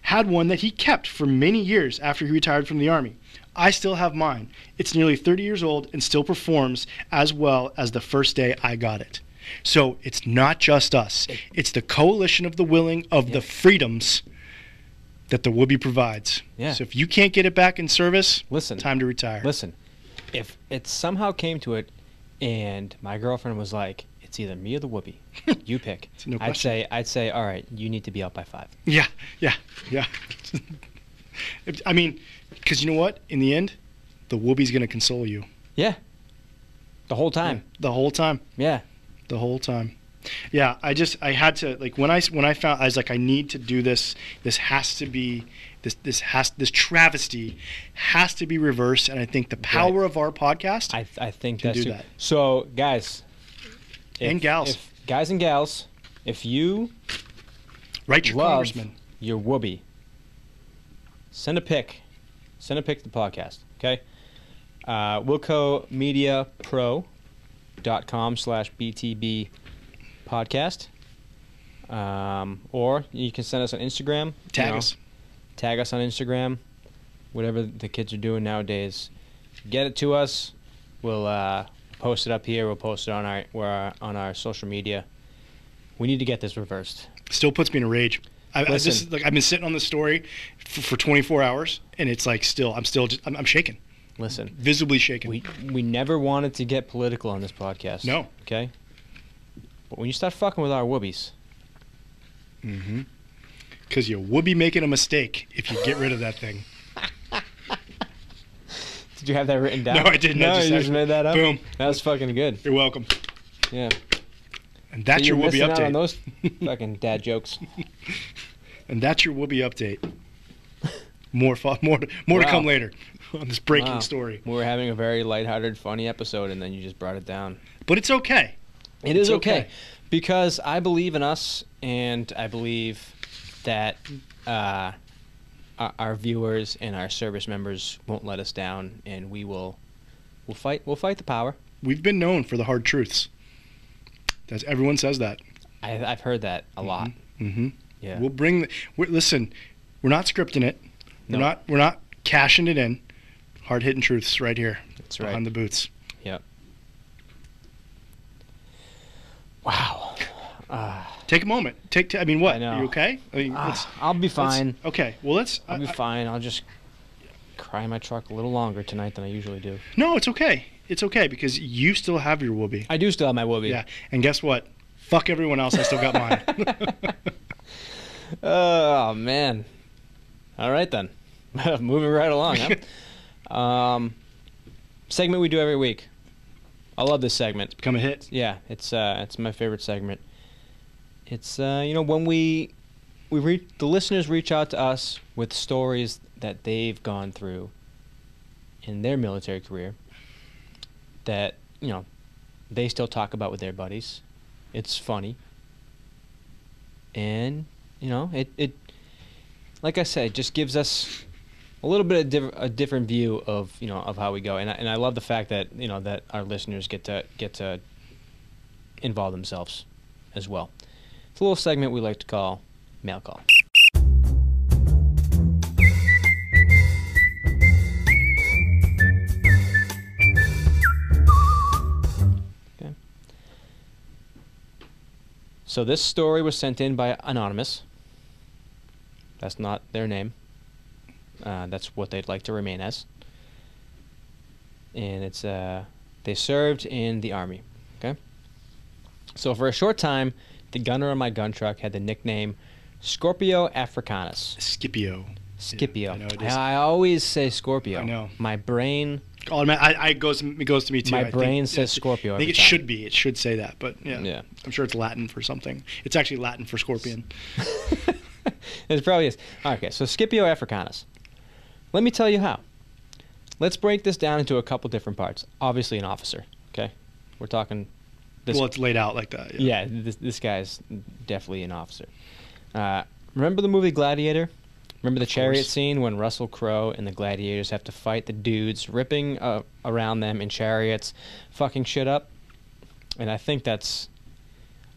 had one that he kept for many years after he retired from the Army. I still have mine. It's nearly 30 years old and still performs as well as the first day I got it. So it's not just us, it's the coalition of the willing of the freedoms that the Woobie provides. Yeah. So if you can't get it back in service, Listen. time to retire. Listen, if it somehow came to it, and my girlfriend was like, "It's either me or the woobie, [LAUGHS] you pick," no I'd say, "I'd say, all right, you need to be out by five. Yeah, yeah, yeah. I mean, because you know what? In the end, the Woobie's going to console you. Yeah, the whole time. The whole time. Yeah, the whole time. Yeah, I just I had to like when I when I found I was like I need to do this. This has to be this this has this travesty has to be reversed, and I think the power of our podcast I I think To that's do that. So, guys, And gals. if, guys and gals, if you right your love congressman. your woobie, send a pic. Send a pic to the podcast. Okay. Uh, WilcoMediaPro.com slash BTB podcast. Um, or you can send us on Instagram. you Tag know, us. Tag us on Instagram. Whatever the kids are doing nowadays. Get it to us. We'll uh, post it up here. We'll post it on our, where on our social media. We need to get this reversed. Still puts me in a rage. I, I, this Listen. is, like I've been sitting on this story for, for 24 hours, and it's like still I'm still just I'm, I'm shaking, Listen, visibly shaking. we we never wanted to get political on this podcast. No. Okay. But when you start fucking with our woobies, Mm-hmm. Because you would be making a mistake if you get rid of that thing. [LAUGHS] did you have that written down? No, I didn't. I No, just you just made that up. Boom. That was fucking good. You're welcome. Yeah. And that's So your Woobie missing out update. on those fucking dad jokes. [LAUGHS] And that's your Woobie update. More more more to come later on this breaking Wow. story. We were having a very lighthearted, funny episode, and then you just brought it down. But it's okay. It is okay. okay. because I believe in us, and I believe that uh, our, our viewers and our service members won't let us down, and we will we'll fight we'll fight the power. We've been known for the hard truths. That's everyone says that. I, I've heard that a lot. Mm-hmm. Yeah. We'll bring the. We're, listen, we're not scripting it. We're not. We're not cashing it in. Hard hitting truths right here That's right. behind the boots. Yep. Wow. Uh, Take a moment. Take. T- I mean, what? I know. Are you okay? I mean, let's- I'll be fine. okay. Well, let's. I'll be I- fine. I'll just cry in my truck a little longer tonight than I usually do. no, it's okay. It's okay because you still have your Woobie. I do still have my woobie. Yeah. And guess what? Fuck everyone else. I still got mine. [LAUGHS] Oh man. All right then. [LAUGHS] Moving right along. Huh? [LAUGHS] um, segment we do every week. I love this segment. It's Become a hit. Yeah, it's uh, it's my favorite segment. It's uh, you know when we we reach the listeners reach out to us with stories that they've gone through in their military career that you know they still talk about with their buddies. It's funny, and you know it it like I said, it just gives us a little bit of diff- a different view of you know of how we go, and I, and I love the fact that you know that our listeners get to get to involve themselves as well. It's a little segment we like to call mail call. Okay. So this story was sent in by anonymous. That's not their name. Uh, that's what they'd like to remain as. And it's uh, they served in the army. Okay. So for a short time, the gunner on my gun truck had the nickname Scorpio Africanus. Scipio. Scipio. I know it I. I always say Scorpio. I know. My brain, Oh, man, I, I goes it goes to me too. my I think brain says Scorpio. I think it time. should be. It should say that, but yeah, Yeah. I'm sure it's Latin for something. It's actually Latin for scorpion. [LAUGHS] it probably is. Okay, so Scipio Africanus. Let me tell you how. Let's break this down into a couple different parts. Obviously, an officer. Okay, we're talking. This, well, it's laid out like that. yeah, this, this guy's definitely an officer. Uh, remember the movie Gladiator? Remember the chariot scene when Russell Crowe and the gladiators have to fight the dudes ripping uh, around them in chariots, fucking shit up? And I think that's,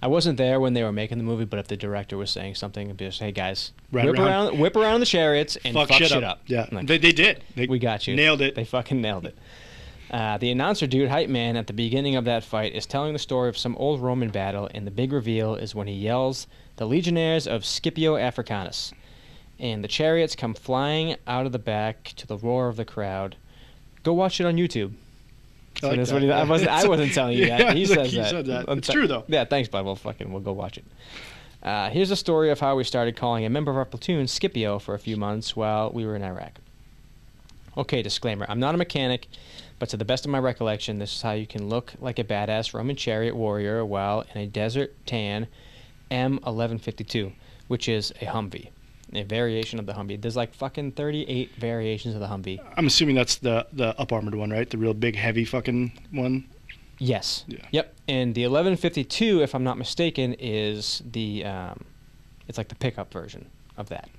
I wasn't there when they were making the movie, but if the director was saying something, it'd be just, "Hey guys, Right whip around. around, whip around the chariots and fuck, shit, up. Yeah, Like, they, they did. They we got you. Nailed it. They fucking nailed it. Uh, the announcer dude, hype man, at the beginning of that fight is telling the story of some old Roman battle, and the big reveal is when he yells, "The legionnaires of Scipio Africanus," and the chariots come flying out of the back to the roar of the crowd. Go watch it on YouTube. I like that. I wasn't. I wasn't telling you [LAUGHS] Yeah, that. He says he that. said that. It's true, though. Yeah, thanks, bud. Well, fucking, we'll go watch it. Uh, here's a story of how we started calling a member of our platoon Scipio for a few months while we were in Iraq. Okay, disclaimer: I'm not a mechanic, but to the best of my recollection, this is how you can look like a badass Roman chariot warrior while in a desert tan M1152, which is a Humvee, a variation of the Humvee. There's like fucking 38 variations of the Humvee. I'm assuming that's the the up armored one, right? The real big, heavy fucking one. Yes. Yeah. Yep. And the 1152, if I'm not mistaken, is the um, it's like the pickup version of that.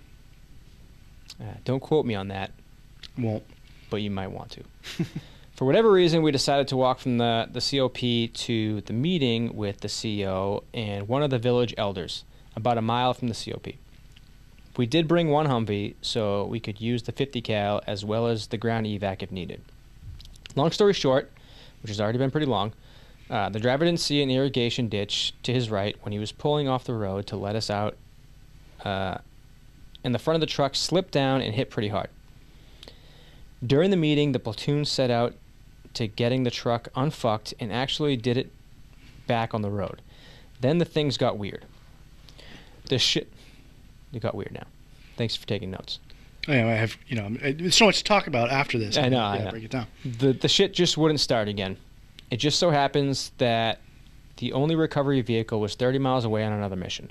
Uh, don't quote me on that, Won't. but you might want to. [LAUGHS] For whatever reason, we decided to walk from the, the COP to the meeting with the CEO and one of the village elders, about a mile from the COP. We did bring one Humvee, so we could use the 50 cal as well as the ground evac if needed. Long story short, which has already been pretty long, uh, the driver didn't see an irrigation ditch to his right when he was pulling off the road to let us out, uh, and the front of the truck slipped down and hit pretty hard. During the meeting, the platoon set out to getting the truck unfucked and actually did it back on the road. Then the things got weird. The shit. It got weird now. Thanks for taking notes. Oh, yeah, I have. You know, there's so much to talk about after this. I know, I Yeah, know. break it down. The the shit just wouldn't start again. It just so happens that the only recovery vehicle was 30 miles away on another mission.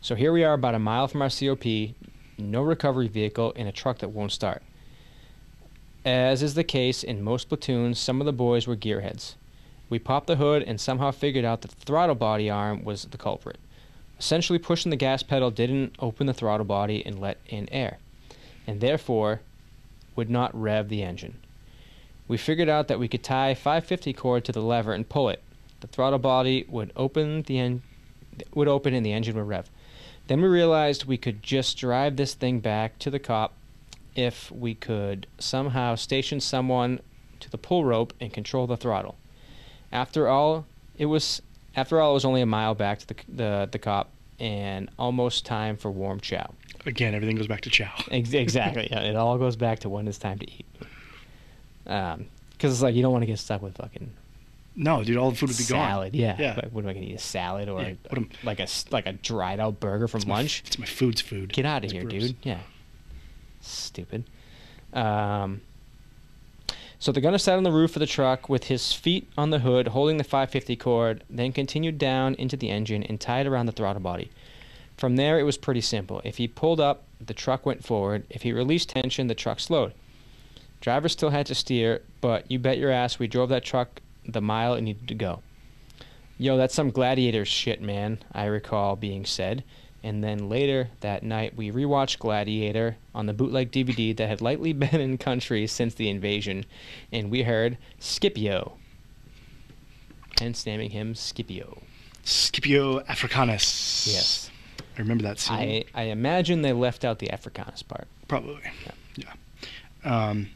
So here we are about a mile from our COP, no recovery vehicle in a truck that won't start. As is the case in most platoons, some of the boys were gearheads. We popped the hood and somehow figured out that the throttle body arm was the culprit. Essentially, pushing the gas pedal didn't open the throttle body and let in air, and therefore would not rev the engine. We figured out that we could tie 550 cord to the lever and pull it. The throttle body would open the en- would open and the engine would rev. Then we realized we could just drive this thing back to the COP if we could somehow station someone to the pull rope and control the throttle. After all, it was after all it was only a mile back to the the, the COP and almost time for warm chow. Again, everything goes back to chow. [LAUGHS] Exactly. yeah, it all goes back to when it's time to eat. Um, because it's like you don't want to get stuck with fucking No, dude, all the food would be gone. salad. Yeah. Yeah. Like, what am I gonna eat? A salad or Yeah, a- like a like a dried out burger from It's my- lunch? It's my food's food. Get out of It's here, gross. dude. Yeah. Stupid. Um. So the gunner sat on the roof of the truck with his feet on the hood, holding the 550 cord, then continued down into the engine and tied around the throttle body. From there, it was pretty simple. If he pulled up, the truck went forward. If he released tension, the truck slowed. Driver still had to steer, but you bet your ass we drove that truck the mile it needed to go. Yo, that's some gladiator shit, man, I recall being said. And then later that night, we rewatched Gladiator on the bootleg DVD that had lightly [LAUGHS] been in country since the invasion, and we heard Scipio. Hence naming him Scipio. Scipio Africanus. Yes. I remember that scene. I, I imagine they left out the Africanus part. Probably. Yeah. yeah. Um,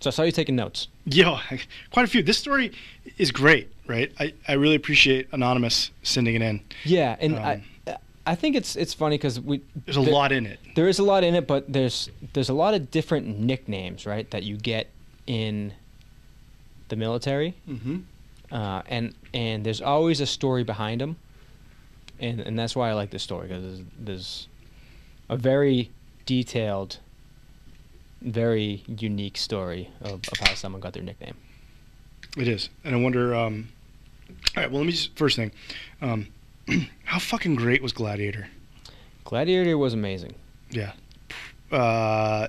So I saw you taking notes. Yeah, [LAUGHS] quite a few. This story is great, right? I, I really appreciate Anonymous sending it in. Yeah, and Um, I I think it's it's funny because we There's a there- lot in it. There is a lot in it, but there's there's a lot of different nicknames, right, that you get in the military, Mm-hmm. uh, and and there's always a story behind them, and and that's why I like this story because there's, there's a very detailed, very unique story of, of how someone got their nickname. It is, and I wonder. Um, all right, well, let me just first thing. Um, [CLEARS THROAT] how fucking great was Gladiator? Gladiator was amazing. Yeah, uh,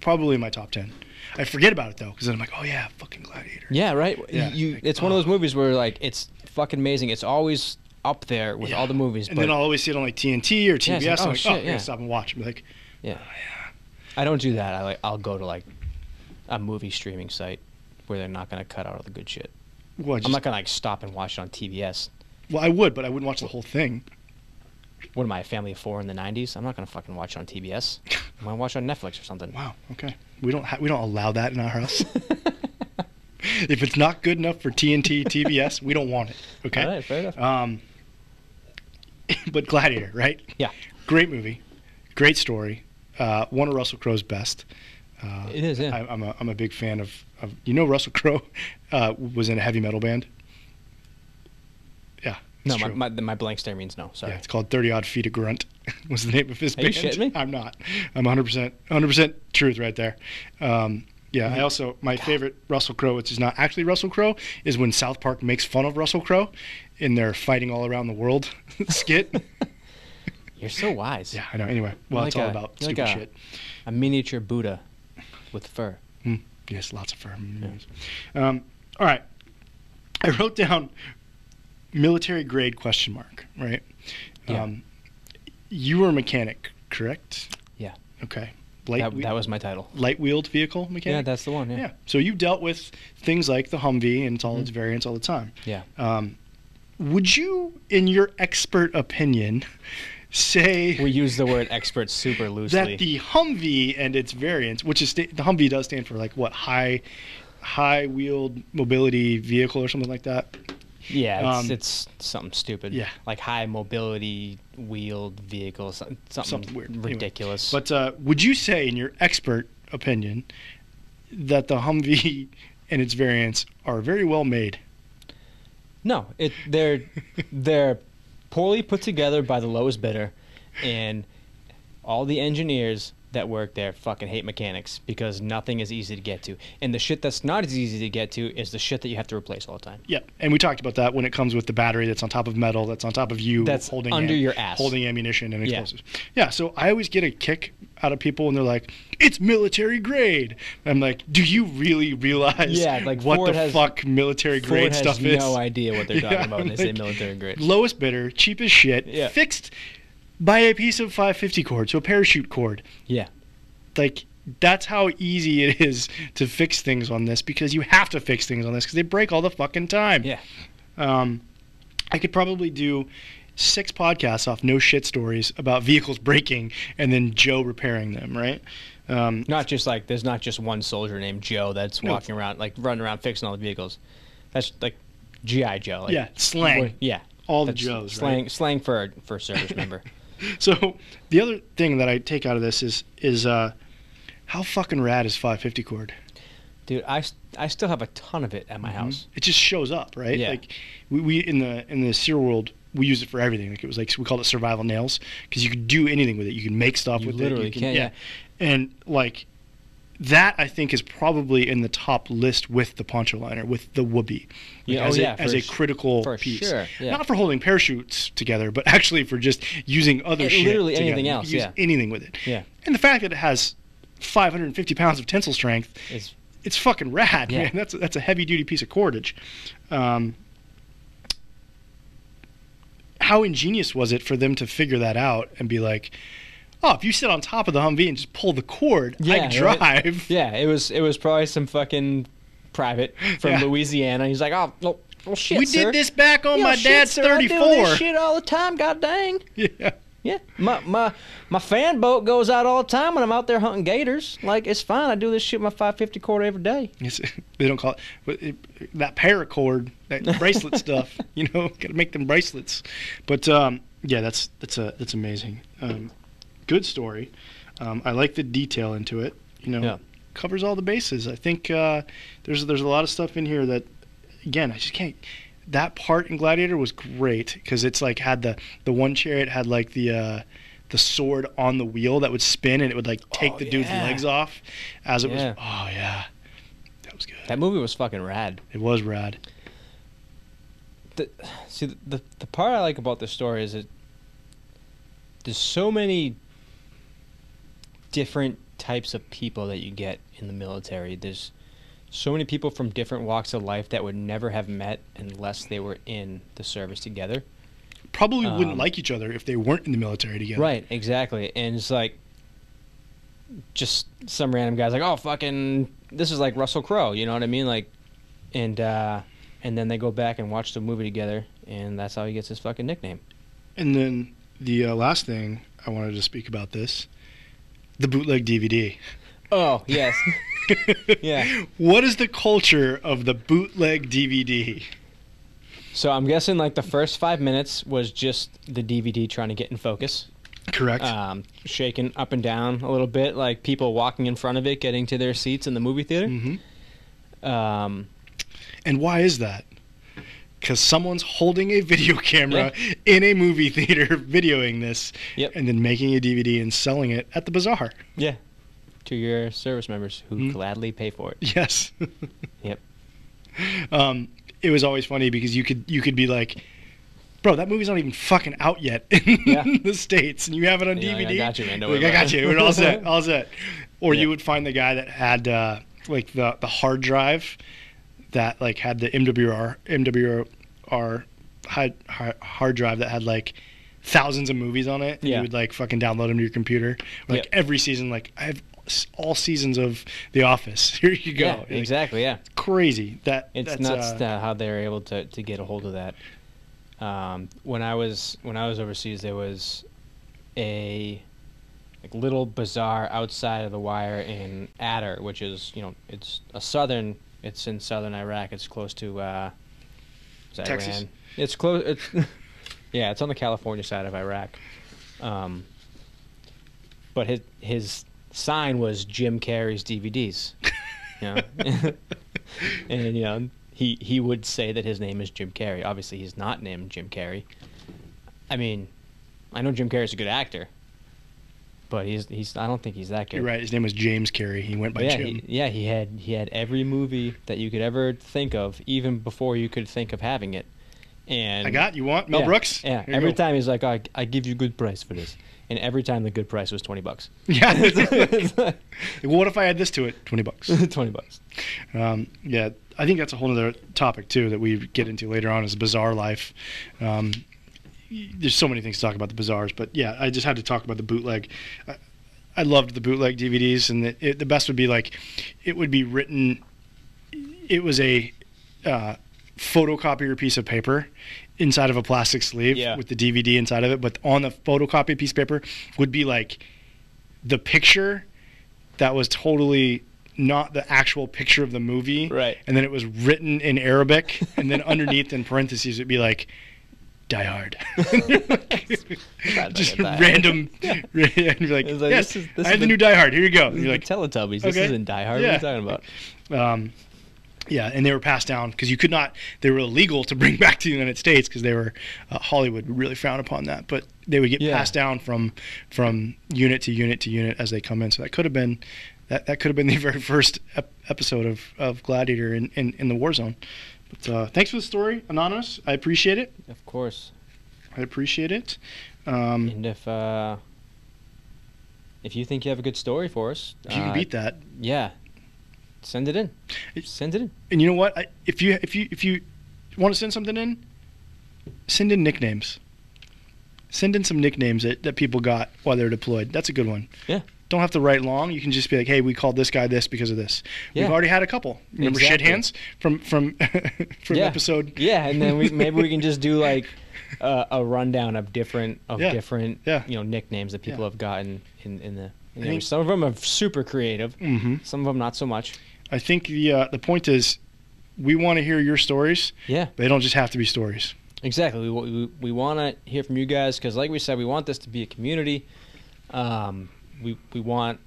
probably in my top ten. I forget about it though, because then I'm like, oh yeah, fucking Gladiator. Yeah, right. Yeah, you, like, it's one of those oh. movies where like it's fucking amazing. It's always up there with Yeah. all the movies. And but then I'll always see it on like TNT or Yeah, TBS. it's like, I'm oh, like, shit, oh, yeah. stop and watch. I'm like, Yeah. yeah. I don't do that. I like I'll go to like a movie streaming site where they're not gonna cut out all the good shit. I I'm not gonna like stop and watch it on TBS. Well, I would, but I wouldn't watch the whole thing. What am I, a family of four in the '90s? I'm not gonna fucking watch it on TBS. I'm gonna watch it on Netflix or something. Wow. Okay. We don't ha- we don't allow that in our house. [LAUGHS] if it's not good enough for TNT, TBS, we don't want it. Okay. All right, fair enough. Um, [LAUGHS] but Gladiator, right? Yeah. Great movie, great story. Uh, one of Russell Crowe's best. Uh, It is, yeah. I, I'm a I'm a big fan of, of you know Russell Crowe uh, was in a heavy metal band. Yeah. no, my, my my blank stare means no. Sorry. Yeah, it's called 30 Odd Feet of Grunt. [LAUGHS] was the name of his Are you band. shitting me? I'm not. I'm 100% 100% truth right there. Um, yeah, Mm-hmm. I also my favorite Russell Crowe, which is not actually Russell Crowe, is when South Park makes fun of Russell Crowe in their fighting all around the world [LAUGHS] skit. [LAUGHS] You're so wise. yeah, I know. Anyway, well, You're it's like all a- about you're like stupid a- shit. A miniature Buddha with fur. Mm, yes, lots of firm. Um, all right, I wrote down military grade question mark. Right. Yeah. Um, you were a mechanic, correct? Yeah. Okay. Light That, that was my title. light wheeled vehicle mechanic. Yeah, that's the one. Yeah. yeah. So you dealt with things like the Humvee and all its Mm-hmm. variants all the time. Yeah. Um, would you, in your expert opinion, say We use the word expert super [LAUGHS] loosely. that the Humvee and its variants, which is the Humvee does stand for like what high, high wheeled mobility vehicle or something like that. Yeah, it's, um, it's something stupid. yeah. Like high mobility wheeled vehicles, something, something, weird. Anyway. ridiculous. But uh, would you say, in your expert opinion, that the Humvee [LAUGHS] and its variants are very well made? no, it they're they're poorly put together by the lowest bidder, and all the engineers that work there fucking hate mechanics because nothing is easy to get to, and the shit that's not as easy to get to is the shit that you have to replace all the time. Yeah, and we talked about that when it comes with the battery that's on top of metal, that's on top of you, That's holding under am- your ass. holding ammunition and explosives. Yeah. so I always get a kick out of people when they're like, "It's military grade." I'm like, "Do you really realize Yeah, like what Ford the has- fuck military Ford grade stuff no is?" idea what they're [LAUGHS] talking Yeah, about when they say military grade. Lowest bidder, cheap as shit, Yeah. fixed by a piece of 550 cord, so a parachute cord. Yeah. Like that's how easy it is to fix things on this because you have to fix things on this because they break all the fucking time. Yeah. Um, I could probably do six podcasts off no shit stories about vehicles breaking and then Joe repairing them, right? Um, Not just like there's not just one soldier named Joe that's No. walking around like running around fixing all the vehicles. That's like GI Joe. Like, yeah, slang. yeah. All the Joes, Slang right? slang for a, for a service [LAUGHS] member. [LAUGHS] So the other thing that I take out of this is is uh, how fucking rad is 550 cord? Dude, I, I still have a ton of it at my house. It just shows up, right? Yeah. Like we, we in the in the SERE world, we use it for everything. Like it was like we called it survival nails because you could do anything with it. You can make stuff You with literally it. You can, yeah. And like that, I think is probably in the top list with the poncho liner, with the woobie. Yeah, as oh a, as a critical piece. sure, yeah. Not for holding parachutes together, but actually for just using other And shit. literally anything You else, use yeah. anything with it. Yeah. And the fact that it has 550 pounds of tensile strength It's it's fucking rad, Yeah. man. That's that's a heavy duty piece of cordage. Um, how ingenious was it for them to figure that out and be like, oh, if you sit on top of the Humvee and just pull the cord, I Yeah, can right. drive. yeah, it was it was probably some fucking private from Yeah. Louisiana. He's like, "Oh, well, well shit, we sir. did this back on my shit, dad's sir, I do 34. this shit all the time, god dang. Yeah. Yeah, my my my fan boat goes out all the time when I'm out there hunting gators. Like it's fine. I do this shit with my 550 cord every day. It's, [LAUGHS] they don't call it, it that paracord, that [LAUGHS] bracelet stuff. You know, got to make them bracelets. But um, yeah, that's that's a that's amazing. Um, good story. Um, I like the detail into it. You know, Yeah. covers all the bases. I think uh, there's there's a lot of stuff in here that, again, I just can't. That part in Gladiator was great because it's like had the the one chariot had like the. Uh, the sword on the wheel that would spin and it would like take Oh, the dude's yeah. legs off as it Yeah. was. Oh yeah, that was good. That movie was fucking rad. It was rad. the, see the, the the part I like about this story is that there's so many different types of people that you get in the military. There's so many people from different walks of life that would never have met unless they were in the service together. Probably wouldn't Um, like each other if they weren't in the military together. Right, exactly. And it's like just some random guy's like, "Oh, fucking this is like Russell Crowe," you know what I mean? Like and uh and then they go back and watch the movie together, and that's how he gets his fucking nickname. And then the uh, last thing I wanted to speak about this, the bootleg DVD. Oh yes, [LAUGHS] yeah. What is the culture of the bootleg DVD? So I'm guessing like the first five minutes was just the DVD trying to get in focus, Correct. um, shaking up and down a little bit, like people walking in front of it, getting to their seats in the movie theater. Mm-hmm. Um, And why is that? Because someone's holding a video [LAUGHS] camera in a movie theater, [LAUGHS] videoing this, Yep. and then making a DVD and selling it at the bazaar. yeah, to your service members who Mhm. gladly pay for it. Yes. [LAUGHS] Yep. Um, it was always funny because you could you could be like, bro, that movie's not even fucking out yet in Yeah. the states, and you have it on Yeah, DVD. I got you, man. Like, I got you. We're all set. All set. Or Yeah. you would find the guy that had uh, like the the hard drive that like had the MWR MWR hard, hard drive that had like thousands of movies on it. Yeah. You would like fucking download them to your computer. Like Yep. every season, like I have all seasons of The Office. [LAUGHS] Here you go. Yeah, Like, exactly. Yeah. Crazy. That It's that's, nuts uh, that how they're able to, to get a hold of that. Um, when I was when I was overseas, there was a like little bazaar outside of the wire in Adder, which is you know it's a southern. It's in southern Iraq. It's close to uh, Texas? Iran. It's close. It's [LAUGHS] yeah. It's on the California side of Iraq. Um, but his his sign was Jim Carrey's DVDs. You know? [LAUGHS] and you know he he would say that his name is Jim Carrey. Obviously, he's not named Jim Carrey. I mean, I know Jim Carrey's a good actor, but he's he's I don't think he's that good. You're right. His name was James Carey. He went by yeah, Jim. he, yeah, he had he had every movie that you could ever think of, even before you could think of having it. And I got you. Want Mel yeah, Brooks? Yeah. Here Every time he's like, I, I give you good price for this, and every time the good price was twenty bucks. [LAUGHS] Yeah. [LAUGHS] Like, well, [LAUGHS] what if I add this to it? Twenty bucks. twenty bucks. Um, yeah, I think that's a whole other topic too that we get into later on is bazaar life. Um, there's so many things to talk about the bazaars, but yeah, I just had to talk about the bootleg. I, I loved the bootleg DVDs, and it, it, the best would be like it would be written. It was a uh, photocopier piece of paper inside of a plastic sleeve Yeah. with the DVD inside of it, but on the photocopied piece of paper would be like the picture that was totally not the actual picture of the movie. Right. And then it was written in Arabic, and then underneath in parentheses it'd be like, Die Hard. [LAUGHS] [LAUGHS] Just random. [LAUGHS] and you're like, like, yes, this is- this I have the new Die Hard. Here you go. And You're you're like, Teletubbies. This okay. isn't Die Hard. Yeah. What are you talking about? um, yeah, and they were passed down because you could not. They were illegal to bring back to the United States because they were uh, Hollywood really frowned upon that. But they would get Yeah. passed down from from unit to unit to unit as they come in. So that could have been that, that could have been the very first ep- episode of, of Gladiator in, in, in the war zone. But uh, thanks for the story, anonymous. I appreciate it. Of course. I appreciate it. Um, And if uh, if you think you have a good story for us, if you can uh, beat that, yeah, send it in. Send it in. and you know what? I, if you if you if you want to send something in, send in nicknames. Send in some nicknames that, that people got while they're deployed. That's a good one. Yeah. Don't have to write long. You can just be like, "Hey, we called this guy this because of this." Yeah. We've already had a couple. Remember Exactly. shit hands from from [LAUGHS] from Yeah. episode. Yeah, and then we maybe we can just do [LAUGHS] like uh, a rundown of different of Yeah. different you know nicknames that people have gotten in in the. You know, think- some of them are super creative. hmm Some of them not so much. I think the uh, the point is, we want to hear your stories. Yeah. They don't just have to be stories. Exactly. We, we, we want to hear from you guys because, like we said, we want this to be a community. Um, we, we want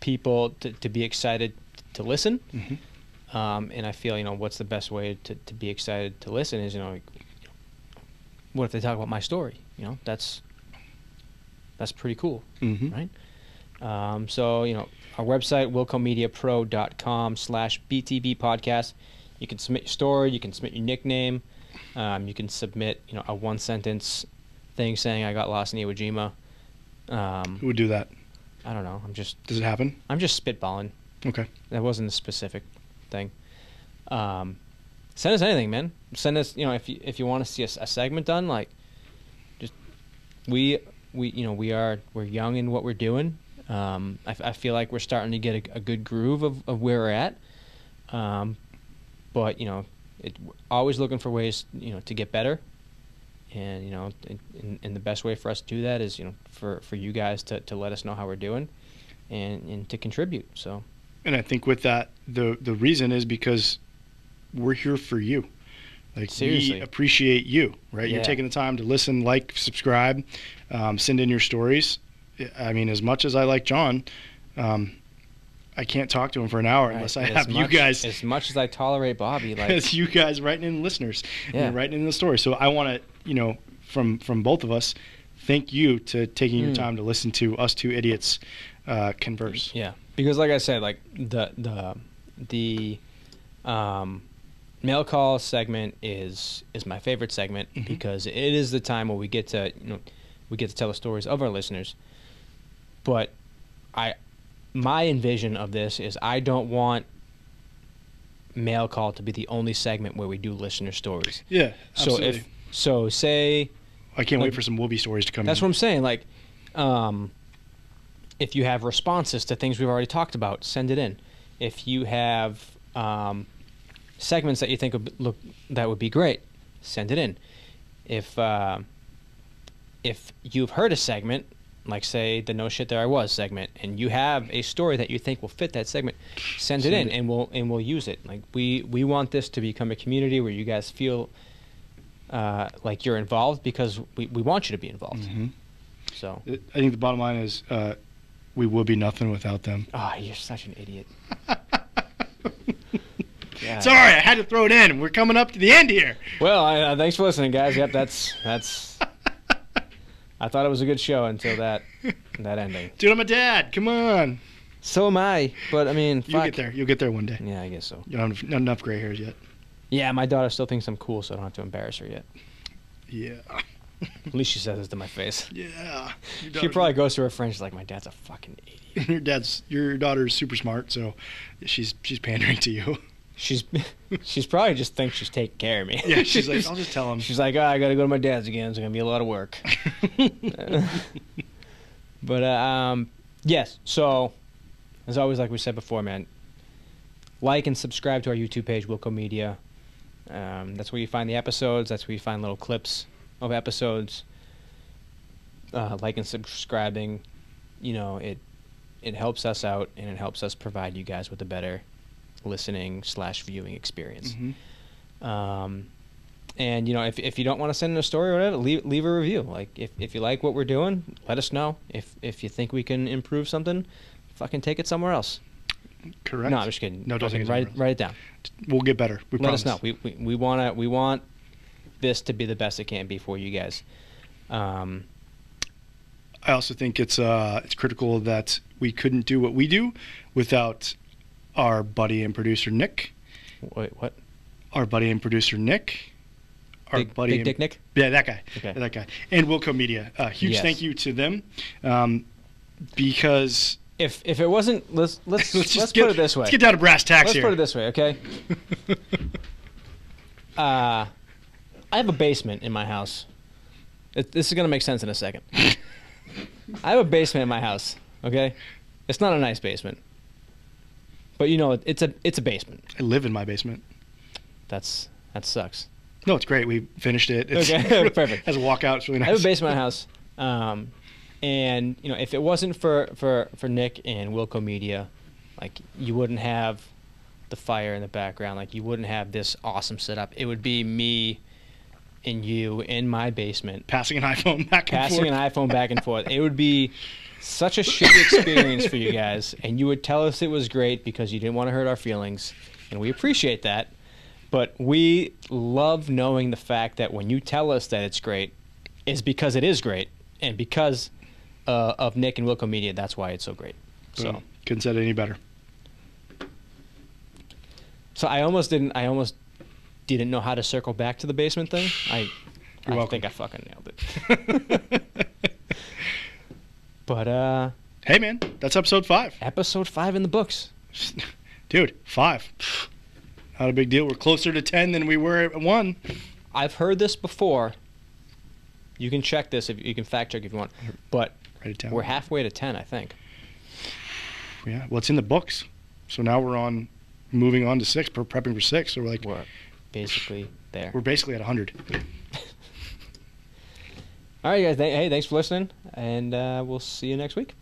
people to, to be excited to listen. Mhm. Um, and I feel, you know, what's the best way to, to be excited to listen is, you know, like, what if they talk about my story? You know, that's that's pretty cool. Mm-hmm. Right. Um, so, you know, our website, wilcomediapro.com slash BTB podcast. You can submit your story. You can submit your nickname. Um, you can submit, you know, a one sentence thing saying I got lost in Iwo Jima. Um, Who would do that? I don't know. I'm just, Does it happen? I'm just spitballing. Okay. That wasn't a specific thing. Um, send us anything, man. Send us, you know, if you if you want to see a segment done, like, just we we you know we are we're young in what we're doing. Um, I, I feel like we're starting to get a, a good groove of, of where we're at. Um, but you know, it always looking for ways you know to get better, and you know, and, and the best way for us to do that is you know for for you guys to to let us know how we're doing, and and to contribute. So And I think with that, the the reason is because we're here for you. Like Seriously. we appreciate you, right? You're taking the time to listen, like, subscribe, um, send in your stories. I mean, as much as I like John, um, I can't talk to him for an hour unless I As have you guys, As much as I tolerate Bobby, [LAUGHS] like as you guys writing in listeners, Yeah. and writing in the story. So I want to, you know, from from both of us, thank you to taking your Mm. time to listen to us two idiots uh, converse. Yeah, because like I said, like the the the um, mail call segment is is my favorite segment Mhm. because it is the time where we get to you know we get to tell the stories of our listeners. But I my envision of this is I don't want mail call to be the only segment where we do listener stories. Yeah, Absolutely. So if so, say I can't wait for some woobie stories to come. That's in. what I'm saying. Like, um, if you have responses to things we've already talked about, send it in. If you have um, segments that you think would be- look that would be great, send it in. If uh, if you've heard a segment, like say the No Shit There I Was segment, and you have a story that you think will fit that segment, send, it in, it. and we'll and we'll use it. Like we we want this to become a community where you guys feel. Uh, like you're involved because we, we want you to be involved. Mhm. So, I think the bottom line is uh, we would be nothing without them. oh, you're such an idiot. [LAUGHS] God. Sorry, I had to throw it in. We're coming up to the end here. Well, I, uh, thanks for listening, guys. Yep, that's that's. [LAUGHS] I thought it was a good show until that [LAUGHS] that ending. Dude, I'm a dad. Come on. So am I, but I mean, You'll get there. You'll get there one day. Yeah, I guess so. You don't have not enough gray hairs yet. Yeah, my daughter still thinks I'm cool, so I don't have to embarrass her yet. Yeah. At least she says this to my face. [LAUGHS] Yeah. She probably goes to her friends. She's like, "My dad's a fucking idiot." [LAUGHS] Your dad's your daughter's super smart, so she's she's pandering to you. She's [LAUGHS] she's probably just thinks she's taking care of me. Yeah, she's like, [LAUGHS] I'll just tell him. She's like, oh, I got to go to my dad's again. It's gonna be a lot of work. [LAUGHS] but uh, um, yes. So, as always, like we said before, man, like and subscribe to our YouTube page, Wilco Media. Um, that's where you find the episodes. That's where you find little clips of episodes. Uh, like and subscribing, you know, it it helps us out and it helps us provide you guys with a better listening slash viewing experience. Mhm. Um, and you know, if, if you don't want to send in a story or whatever, leave leave a review. Like if, if you like what we're doing, let us know. If if you think we can improve something, fucking take it somewhere else. Correct. No, I'm just kidding. No, don't Fucking take it write write it down. We'll get better. We let promise. us know. We we, we wanna we want this to be the best it can be for you guys. Um, I also think it's uh it's critical that we couldn't do what we do without our buddy and producer Nick. wait, what? Our buddy and producer Nick. Our Big, buddy Big and- Dick Nick. Yeah, that guy. Okay. That guy. And Wilco Media. Uh, huge Yes. thank you to them. Um, because If if it wasn't, let's [LAUGHS] let's let's, just put it this way. Let's get down to brass tacks Let's here. put it this way, okay? [LAUGHS] uh, I have a basement in my house. It, this is gonna make sense in a second. [LAUGHS] I have a basement in my house. Okay, it's not a nice basement, but you know it, it's a it's a basement. I live in my basement. That's that sucks. No, it's great. We finished it. It's Okay, [LAUGHS] perfect. [LAUGHS] As a walkout. It's really nice. I have a basement in my house, [LAUGHS] um, and you know if it wasn't for for for Nick and Wilco Media, like you wouldn't have the fire in the background. Like you wouldn't have this awesome setup. It would be me and you in my basement Passing an iPhone back and passing forth. an iPhone back and forth. It would be such a shitty experience for you guys, and you would tell us it was great because you didn't want to hurt our feelings, and we appreciate that. But we love knowing the fact that when you tell us that it's great, is because it is great, and because uh, of Nick and Wilco Media, that's why it's so great. So, Boom. couldn't said any better. so I almost didn't. I almost didn't know how to circle back to the basement thing. I, You're I welcome. think I fucking nailed it. [LAUGHS] But uh, hey man, that's episode five. episode five in the books. [LAUGHS] Dude, five. Not a big deal. We're closer to ten than we were at one. I've heard this before. You can check this if you can fact check if you want, but Write it down. we're halfway to ten, I think. [SIGHS] Yeah. Well, it's in the books. So now we're on, moving on to six. We're prepping for six. So we're like We're basically there. We're basically at 100. [LAUGHS] All right, guys. Hey, thanks for listening, and uh, we'll see you next week.